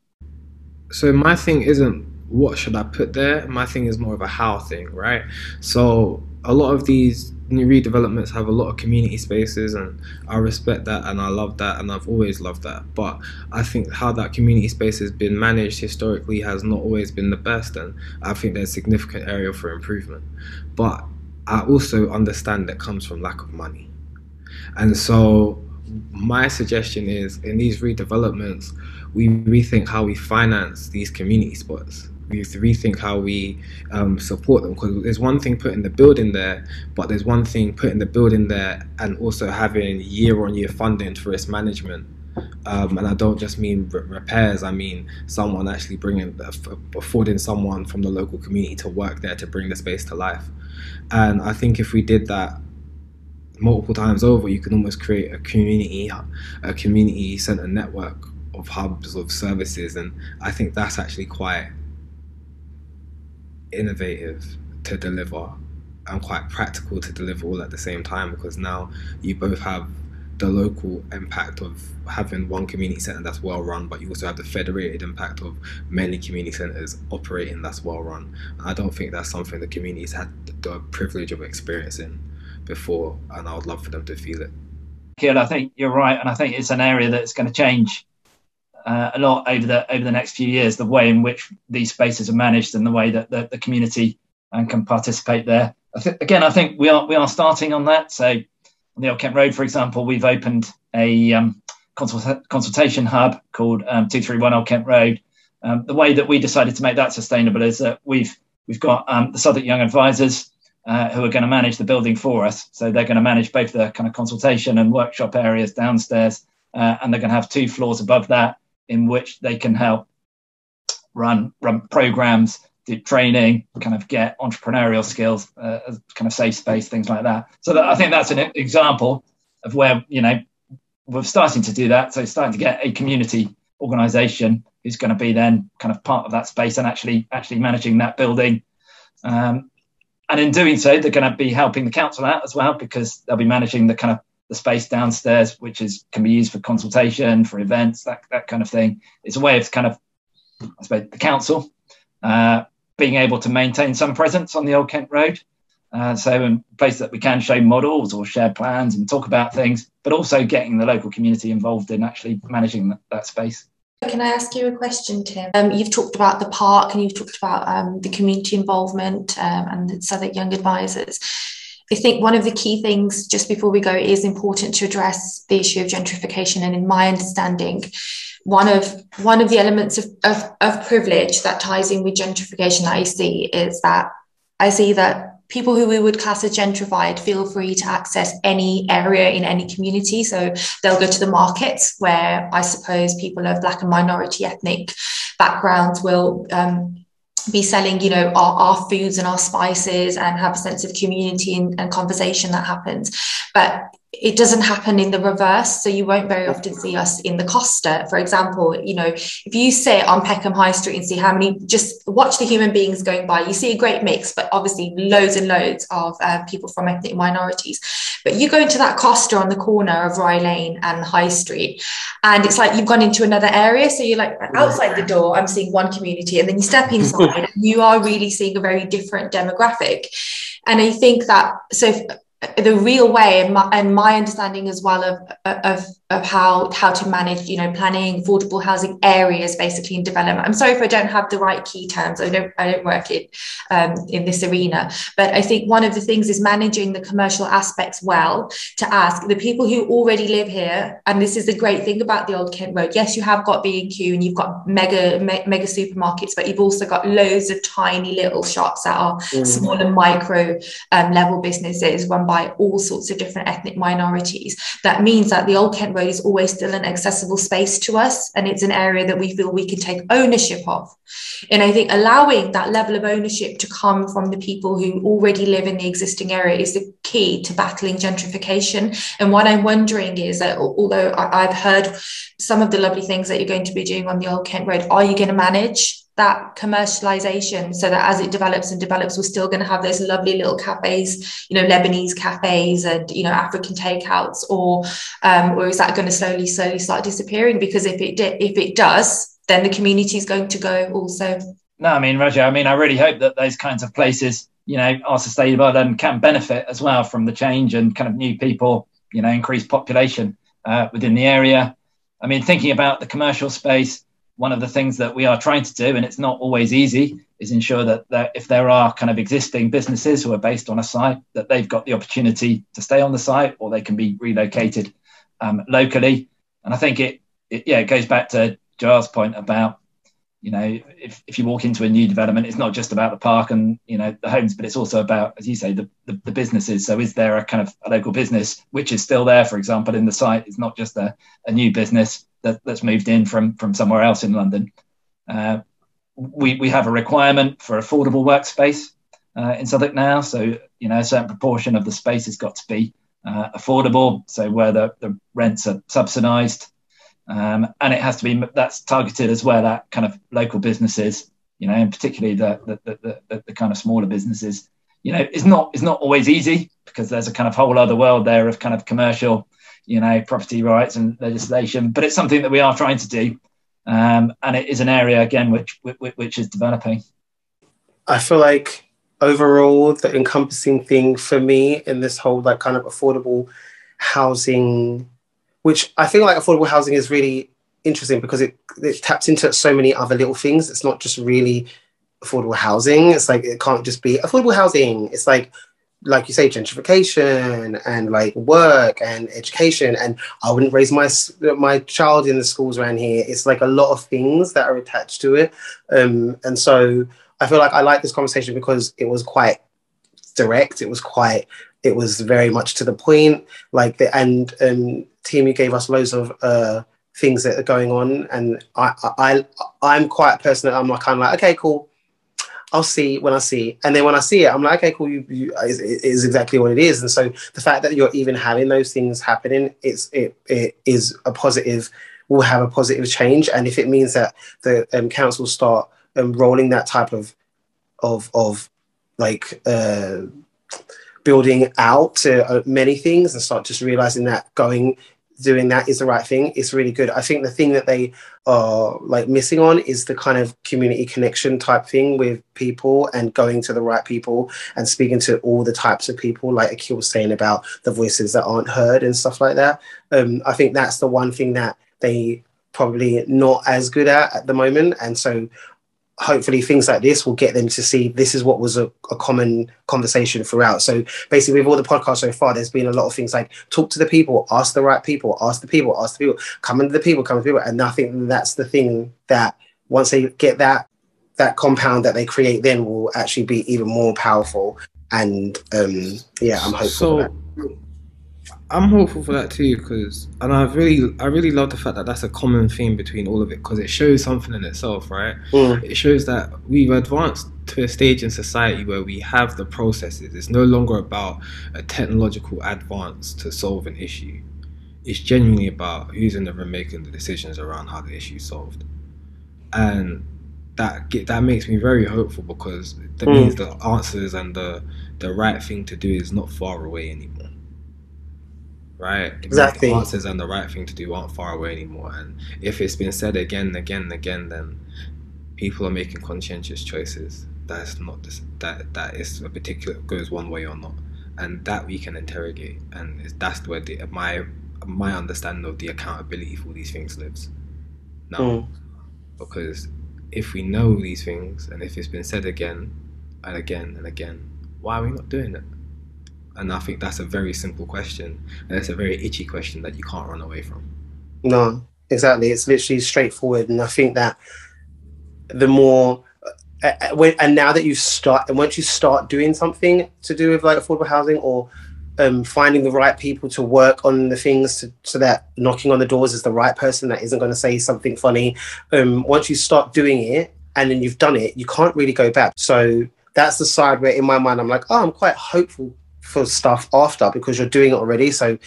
So my thing isn't what should I put there. My thing is more of a how thing, right? So a lot of these new redevelopments have a lot of community spaces and I respect that and I love that and I've always loved that. But I think how that community space has been managed historically has not always been the best and I think there's significant area for improvement. But I also understand that comes from lack of money. And so my suggestion is in these redevelopments we rethink how we finance these community spots we have to rethink how we um, support them because there's one thing putting the building there, but there's one thing putting the building there and also having year-on-year funding for its management. Um, and I don't just mean repairs. I mean someone actually bringing, affording someone from the local community to work there to bring the space to life. And I think if we did that multiple times over, you can almost create a community, a community center network of hubs of services, and I think that's actually quite innovative to deliver and quite practical to deliver all at the same time because now you both have the local impact of having one community centre that's well run, but you also have the federated impact of many community centres operating that's well run. I don't think that's something the communities had the privilege of experiencing before, and I would love for them to feel it. Kiel, I think you're right, and I think it's an area that's going to change uh, a lot over the over the next few years. The way in which these spaces are managed and the way that the, the community um, can participate there. I th- again, I think we are we are starting on that. So on the Old Kent Road, for example, we've opened a um, consult- consultation hub called um, Two Three One Old Kent Road. Um, the way that we decided to make that sustainable is that we've we've got um, the Southwark Young Advisors uh, who are going to manage the building for us. So they're going to manage both the kind of consultation and workshop areas downstairs, uh, and they're going to have two floors above that in which they can help run run programs, do training, kind of get entrepreneurial skills, uh, kind of safe space, things like that. So that, I think that's an example of where you know we're starting to do that. So starting to get a community organisation who's going to be then kind of part of that space and actually actually managing that building. Um, and in doing so, they're going to be helping the council out as well because they'll be managing the kind of the space downstairs, which is can be used for consultation, for events, that that kind of thing. It's a way of kind of, I suppose, the council uh, being able to maintain some presence on the Old Kent Road. Uh, so in place that we can show models or share plans and talk about things, but also getting the local community involved in actually managing that, that space. Can I ask you a question, Tim? Um, you've talked about the park and you've talked about um, the community involvement um, and the Southwark Young Advisors I think one of the key things just before we go is important to address the issue of gentrification. And in my understanding, one of one of the elements of, of, of privilege that ties in with gentrification that I see is that I see that people who we would class as gentrified feel free to access any area in any community. So they'll go to the markets where I suppose people of Black and minority ethnic backgrounds will um, be selling, you know, our, our foods and our spices and have a sense of community and, and conversation that happens. But it doesn't happen in the reverse. So you won't very often see us in the Costa, for example. You know, if you sit on Peckham High Street and see how many, just watch the human beings going by, you see a great mix, but obviously loads and loads of uh, people from ethnic minorities. But you go into that Costa on the corner of Rye Lane and High Street, and it's like you've gone into another area. So you're like outside the door, I'm seeing one community, and then you step inside, and you are really seeing a very different demographic. And I think that so the real way and my, and my understanding as well of, of of how how to manage you know planning affordable housing areas basically in development. I'm sorry if i don't have the right key terms. I don't i don't work in um, in this arena. But i think one of the things is managing the commercial aspects well to ask the people who already live here and this is the great thing about the old kent road. Yes you have got b&q and you've got mega me, mega supermarkets but you've also got loads of tiny little shops that are mm. small and micro um, level businesses run by all sorts of different ethnic minorities. That means that the old kent road is always still an accessible space to us and it's an area that we feel we can take ownership of. And i think allowing that level of ownership to come from the people who already live in the existing area is the key to battling gentrification. And what i'm wondering is that although i've heard some of the lovely things that you're going to be doing on the old kent road are you going to manage that commercialization so that as it develops and develops we're still going to have those lovely little cafes you know lebanese cafes and you know african takeouts or um, or is that going to slowly slowly start disappearing? Because if it if it does then the community is going to go also. No i mean raja i mean i really hope that those kinds of places you know are sustainable and can benefit as well from the change and kind of new people you know increased population uh, within the area. I mean thinking about the commercial space one of the things that we are trying to do, and it's not always easy, is ensure that, that if there are kind of existing businesses who are based on a site, that they've got the opportunity to stay on the site or they can be relocated um, locally. And I think it, it, yeah, it goes back to Giles' point about, you know, if, if you walk into a new development, it's not just about the park and, you know, the homes, but it's also about, as you say, the, the, the businesses. So is there a kind of a local business which is still there, for example, in the site? It's not just a, a new business that, that's moved in from from somewhere else in London. Uh, we we have a requirement for affordable workspace uh, in Southwark now, so you know a certain proportion of the space has got to be uh, affordable, so where the, the rents are subsidised, um, and it has to be that's targeted as well at kind of local businesses, you know, and particularly the the, the, the, the kind of smaller businesses. You know, it's not it's not always easy because there's a kind of whole other world there of kind of commercial you know, property rights and legislation. But it's something that we are trying to do, um, and it is an area again which, which which is developing. I feel like overall the encompassing thing for me in this whole like kind of affordable housing, which I feel like affordable housing is really interesting because it, it taps into so many other little things. It's not just really affordable housing. It's like it can't just be affordable housing. It's like like you say, gentrification and like work and education. And I wouldn't raise my my child in the schools around here. It's like a lot of things that are attached to it. Um, and so I feel like I like this conversation because it was quite direct. It was quite. It was very much to the point. Like the and um, Tim, gave us loads of uh, things that are going on, and I I I'm quite a person that I'm like kind of like okay, cool I'll see when I see, and then when I see it, I'm like, okay, cool. You, you is, is exactly what it is, and so the fact that you're even having those things happening, it's it it is a positive. Will have a positive change, and if it means that the um, council start um, rolling that type of of of like uh, building out to uh, many things and start just realizing that going doing that is the right thing. It's really good. I think the thing that they are like missing on is the kind of community connection type thing with people and going to the right people and speaking to all the types of people like akil was saying about the voices that aren't heard and stuff like that. Um, i think that's the one thing that they probably not as good at at the moment. And so hopefully things like this will get them to see this is what was a, a, common conversation throughout. So basically, with all the podcasts so far, there's been a lot of things like talk to the people, ask the right people, ask the people, ask the people, come into the people, come to the people, and I think that's the thing that once they get that that compound that they create, then will actually be even more powerful. And um, yeah, I'm hopeful. So, I'm hopeful for that too, because and I really, I really love the fact that that's a common theme between all of it, because it shows something in itself, right? Mm. It shows that we've advanced to a stage in society where we have the processes. It's no longer about a technological advance to solve an issue. It's genuinely about who's in the room making the decisions around how the issue is solved, and that that makes me very hopeful because that mm. means the answers and the the right thing to do is not far away anymore right? Exactly. The answers and the right thing to do aren't far away anymore. And if it's been said again and again and again, then people are making conscientious choices. That's not this, that that is a particular goes one way or not, and that we can interrogate. And that's where the, my my understanding of the accountability for these things lives. Now, mm. because if we know these things and if it's been said again and again and again, why are we not doing it? And I think that's a very simple question. And it's a very itchy question that you can't run away from. No, exactly. It's literally straightforward. And I think that the more uh, uh, and now that you start and once you start doing something to do with like affordable housing or um, finding the right people to work on the things to, so that knocking on the doors is the right person that isn't going to say something funny um, once you start doing it and then you've done it you can't really go back so that's the side where in my mind i'm like oh i'm quite hopeful for stuff after because you're doing it already. So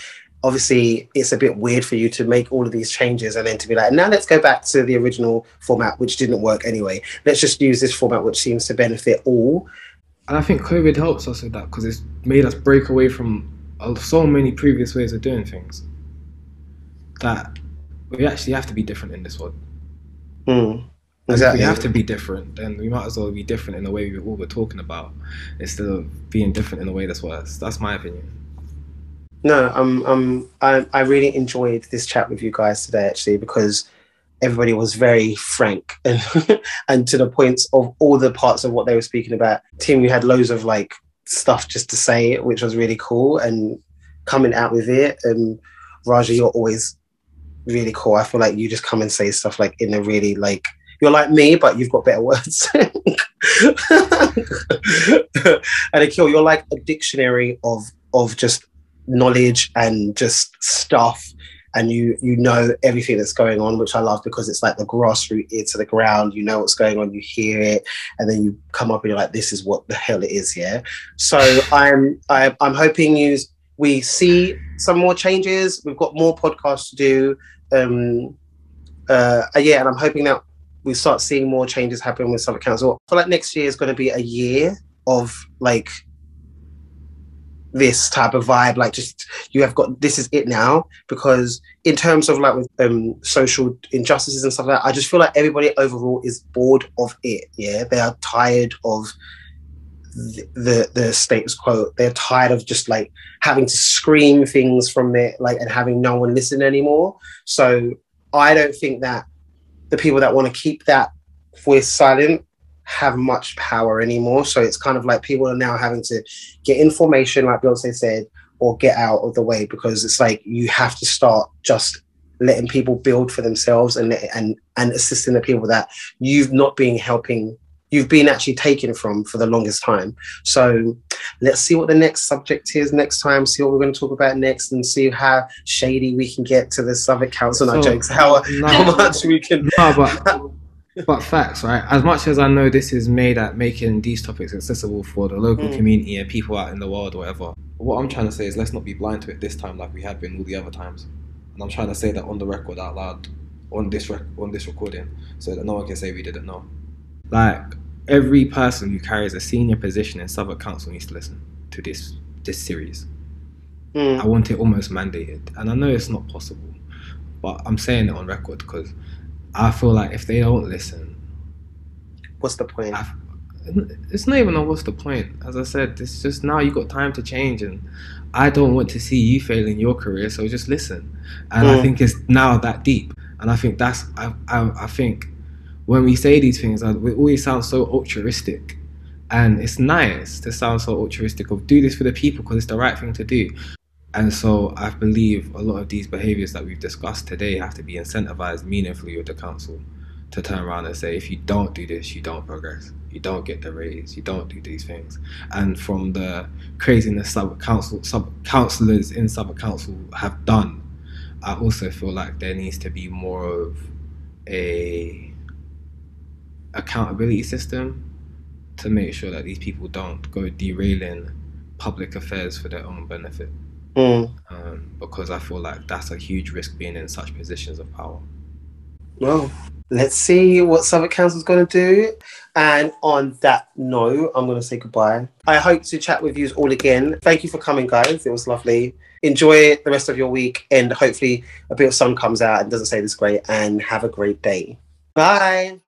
obviously it's a bit weird for you to make all of these changes and then to be like, now let's go back to the original format, which didn't work anyway. Let's just use this format, which seems to benefit all. And I think COVID helps us with that because it's made us break away from so many previous ways of doing things that we actually have to be different in this one. Mm. Exactly. If we have to be different, then we might as well be different in the way we, what we're talking about instead of being different in a way that's worse. That's my opinion. No, um, um, I, I really enjoyed this chat with you guys today, actually, because everybody was very frank and and to the points of all the parts of what they were speaking about. Tim, you had loads of like stuff just to say, which was really cool, and coming out with it. And Raja, you're always really cool. I feel like you just come and say stuff like in a really like you're like me, but you've got better words. and Akil, you're like a dictionary of of just knowledge and just stuff. And you you know everything that's going on which i love because it's like the grassroots ear to the ground. You know what's going on you hear it and then you come up and you're like this is what the hell it is yeah? So i'm I, i'm hoping you we see some more changes. We've got more podcasts to do. Um uh yeah and i'm hoping that we start seeing more changes happen with Southwark Council. I feel like next year is going to be a year of like this type of vibe like just you have got this is it now. Because in terms of like with um social injustices and stuff like that i just feel like everybody overall is bored of it yeah? They are tired of the, the the status quo. They're tired of just like having to scream things from it like and having no one listen anymore. So i don't think that the people that want to keep that voice silent have much power anymore. So it's kind of like people are now having to get information, like Beyonce said, or get out of the way because it's like you have to start just letting people build for themselves and and and assisting the people that you've not been helping you've been actually taken from for the longest time. So let's see what the next subject is next time, see what we're going to talk about next, and see how shady we can get to the Southwark Council. So, jokes, how, no, how much we can. No, but, but facts, right? As much as I know this is made at making these topics accessible for the local mm. community and people out in the world or whatever, what I'm trying to say is let's not be blind to it this time like we have been all the other times. And I'm trying to say that on the record out loud on this rec- on this recording so that no one can say we didn't know. Like every person who carries a senior position in Southwark Council needs to listen to this this series. Mm. I want it almost mandated, and I know it's not possible, but I'm saying it on record because I feel like if they don't listen, what's the point? I, it's not even a what's the point. As I said, it's just now you've got time to change, and I don't want to see you fail in your career. So just listen. And mm. I think it's now that deep, and I think that's I I, I think when we say these things, uh, we always sound so altruistic. And it's nice to sound so altruistic of do this for the people because it's the right thing to do. And so I believe a lot of these behaviors that we've discussed today have to be incentivized meaningfully with the council to turn around and say, if you don't do this, you don't progress. You don't get the raise. You don't do these things. And from the craziness Southwark Council Southwark councillors in Southwark Council have done, I also feel like there needs to be more of a accountability system to make sure that these people don't go derailing public affairs for their own benefit. Mm. Um, because I feel like that's a huge risk being in such positions of power. Well, let's see what Southwark Council's going to do. And on that note, I'm going to say goodbye. I hope to chat with you all again. Thank you for coming, guys. It was lovely. Enjoy the rest of your week, and hopefully, a bit of sun comes out and doesn't say this great. And have a great day. Bye.